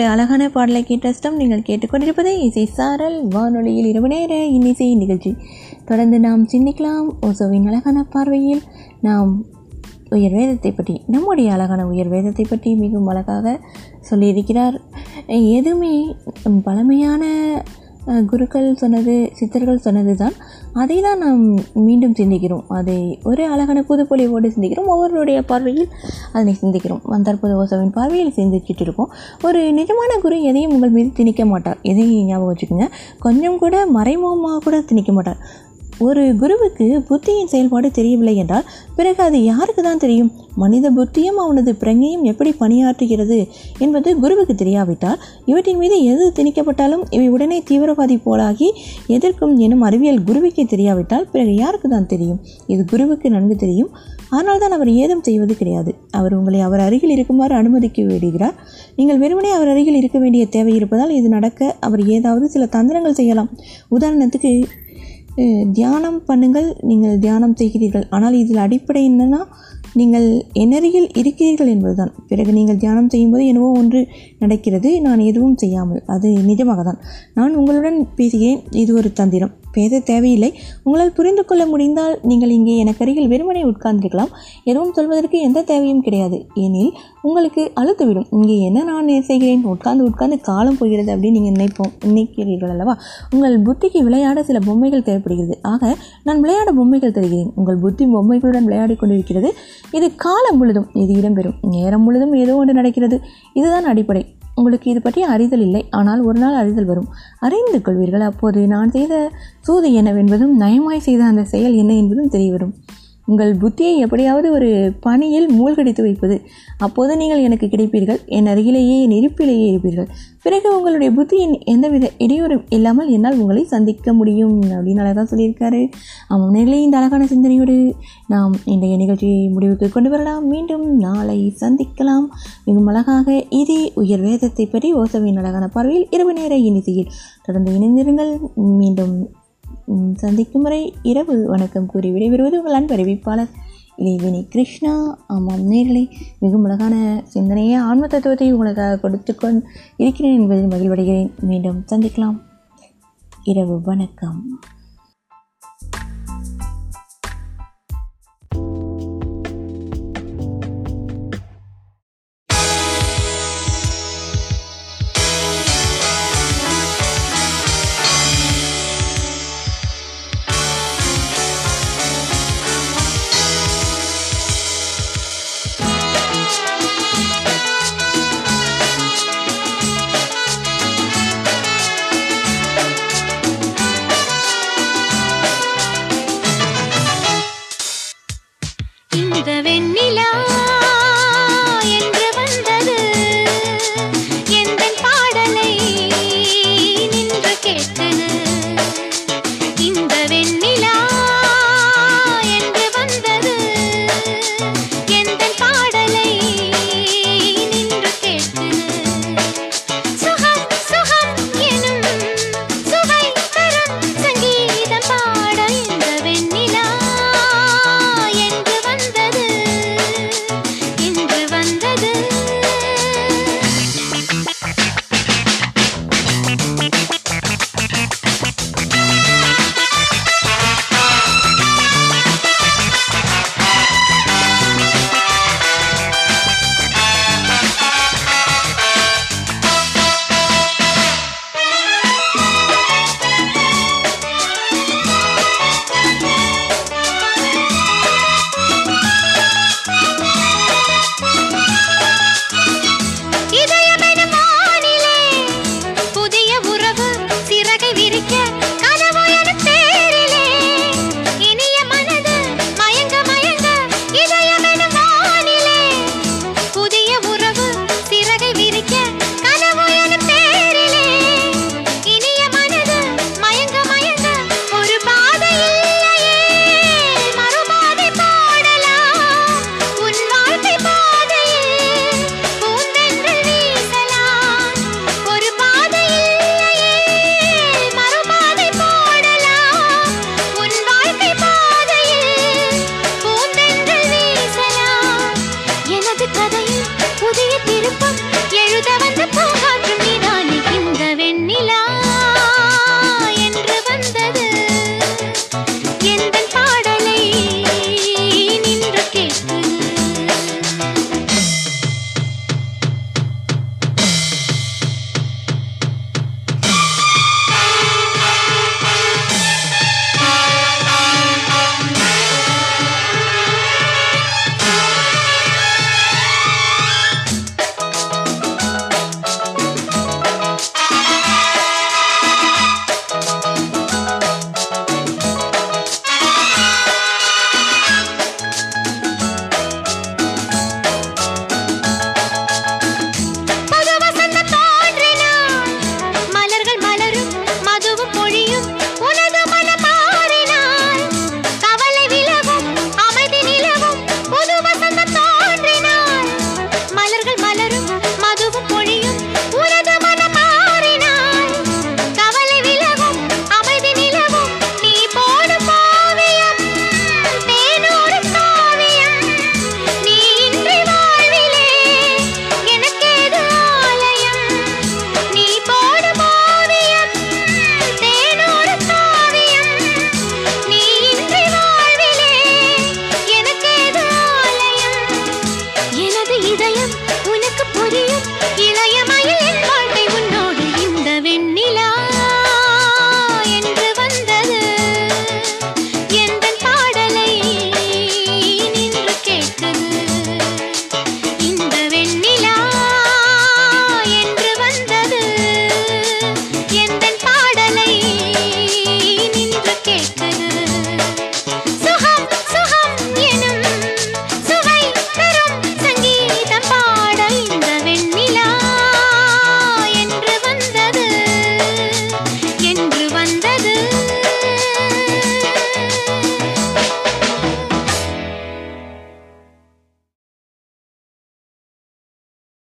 அழகான பாடலை கேட்டஸ்டம் நீங்கள் கேட்டுக்கொண்டிருப்பது இசை சாரல். வானொலியில் இரவு நேர இன்னிசை நிகழ்ச்சி. தொடர்ந்து நாம் சிந்திக்கலாம். ஓசோவின் அழகான பார்வையில் நாம் உயர் வேதத்தை பற்றி நம்முடைய அழகான உயர் வேதத்தை பற்றி மிகவும் அழகாக சொல்லியிருக்கிறார். எதுவுமே பழமையான குருக்கள் சொன்னது சித்தர்கள் சொன்னது தான் அதை தான் நாம் மீண்டும் சிந்திக்கிறோம். அதை ஒரு அழகான புதுப்பொழிவோடு சிந்திக்கிறோம். ஒவ்வொருடைய பார்வையில் அதனை சிந்திக்கிறோம். வந்தார்போது ஓசவின் பார்வையில் சிந்திச்சுட்டு இருக்கோம் ஒரு நிஜமான குரு எதையும் உங்கள் மீது திணிக்க மாட்டார். எதையும் ஞாபகம் வச்சுக்கோங்க. கொஞ்சம் கூட மறைமுகமாக கூட திணிக்க மாட்டார். ஒரு குருவுக்கு புத்தியின் செயல்பாடு தெரியவில்லை என்றால் பிறகு அது யாருக்கு தான் தெரியும்? மனித புத்தியும் அவனது பிரங்கையும் எப்படி பணியாற்றுகிறது என்பது குருவுக்கு தெரியாவிட்டால் இவற்றின் மீது எது திணிக்கப்பட்டாலும் இவை உடனே தீவிரவாதி போலாகி எதிர்க்கும் எனும் அறிவியல் குருவுக்கே தெரியாவிட்டால் பிறகு யாருக்கு தான் தெரியும்? இது குருவுக்கு நன்கு தெரியும். ஆனால் தான் அவர் ஏதும் செய்வது கிடையாது. அவர் உங்களை அவர் அருகில் இருக்குமாறு அனுமதிக்க விடுகிறார் நீங்கள் வெறுமனே அவர் அருகில் இருக்க வேண்டிய தேவை இருப்பதால் இது நடக்க அவர் ஏதாவது சில தந்திரங்கள் செய்யலாம். உதாரணத்துக்கு தியானம் பண்ணுங்கள் நீங்கள் தியானம் செய்கிறீர்கள். ஆனால் இதில் அடிப்படை என்னென்னா நீங்கள் என்னருகில் இருக்கிறீர்கள் என்பதுதான். பிறகு நீங்கள் தியானம் செய்யும்போது என்னவோ ஒன்று நடக்கிறது நான் எதுவும் செய்யாமல். அது நிஜமாக தான் நான் உங்களுடன் பேசுகிறேன் இது ஒரு தந்திரம். பேச தேவையில்லை உங்களால் புரிந்து கொள்ள முடிந்தால் நீங்கள் இங்கே எனக்கு அருகில் வெறுமனே உட்கார்ந்திருக்கலாம். எதுவும் சொல்வதற்கு எந்த தேவையும் கிடையாது. ஏனில் உங்களுக்கு அழுத்துவிடும். இங்கே என்ன நான் செய்கிறேன்? உட்கார்ந்து உட்கார்ந்து காலம் போகிறது அப்படின்னு நீங்கள் நினைப்போம் நினைக்கிறீர்கள் அல்லவா? உங்கள் புத்திக்கு விளையாட சில பொம்மைகள் தேவைப்படுகிறது. ஆக நான் விளையாட பொம்மைகள் தருகிறேன். உங்கள் புத்தி பொம்மைகளுடன் விளையாடிக் கொண்டிருக்கிறது. இது காலம் முழுதும் இது இடம்பெறும் நேரம் முழுதும் ஏதோ ஒன்று நடக்கிறது. இதுதான் அடிப்படை. உங்களுக்கு இது பற்றி அறிதல் இல்லை. ஆனால் ஒரு நாள் அறிதல் வரும். அறிந்து கொள்வீர்கள். அப்போது நான் செய்த சூது என்னவென்பதும் நயமாய் செய்த அந்த செயல் என்ன என்பதும் தெரியவரும். உங்கள் புத்தியை எப்படியாவது ஒரு பணியில் மூழ்கடித்து வைப்பது. அப்போது நீங்கள் எனக்கு கிடைப்பீர்கள். என் அருகிலேயே என் இருப்பிலேயே இருப்பீர்கள். பிறகு உங்களுடைய புத்தியின் எந்தவித இடையூறும் இல்லாமல் என்னால் உங்களை சந்திக்க முடியும். அப்படின்னு அழகாக சொல்லியிருக்காரு. அவனிலே இந்த அழகான சிந்தனையோடு நாம் இன்றைய நிகழ்ச்சியை முடிவுக்கு கொண்டு வரலாம். மீண்டும் நாளை சந்திக்கலாம். மிகவும் அழகாக இதே உயர் வேதத்தை பற்றி ஓசவின் அழகான பார்வையில் இரவு நேர இனிசையில் தொடர்ந்து இணைந்திருங்கள். மீண்டும் சந்திக்கும் வரை இரவு. வணக்கம். கூறி விடைபெறுவது உங்கள் அன்பு அறிவிப்பாளர் இளைவினி கிருஷ்ணா. ஆமாம் நேர்களை மிகவும் அழகான சிந்தனையை ஆன்ம தத்துவத்தை உங்களுக்காக கொடுத்து கொண்டு இருக்கிறேன் என்பதில் மகிழ்வடைகிறேன். மீண்டும் சந்திக்கலாம். இரவு வணக்கம்.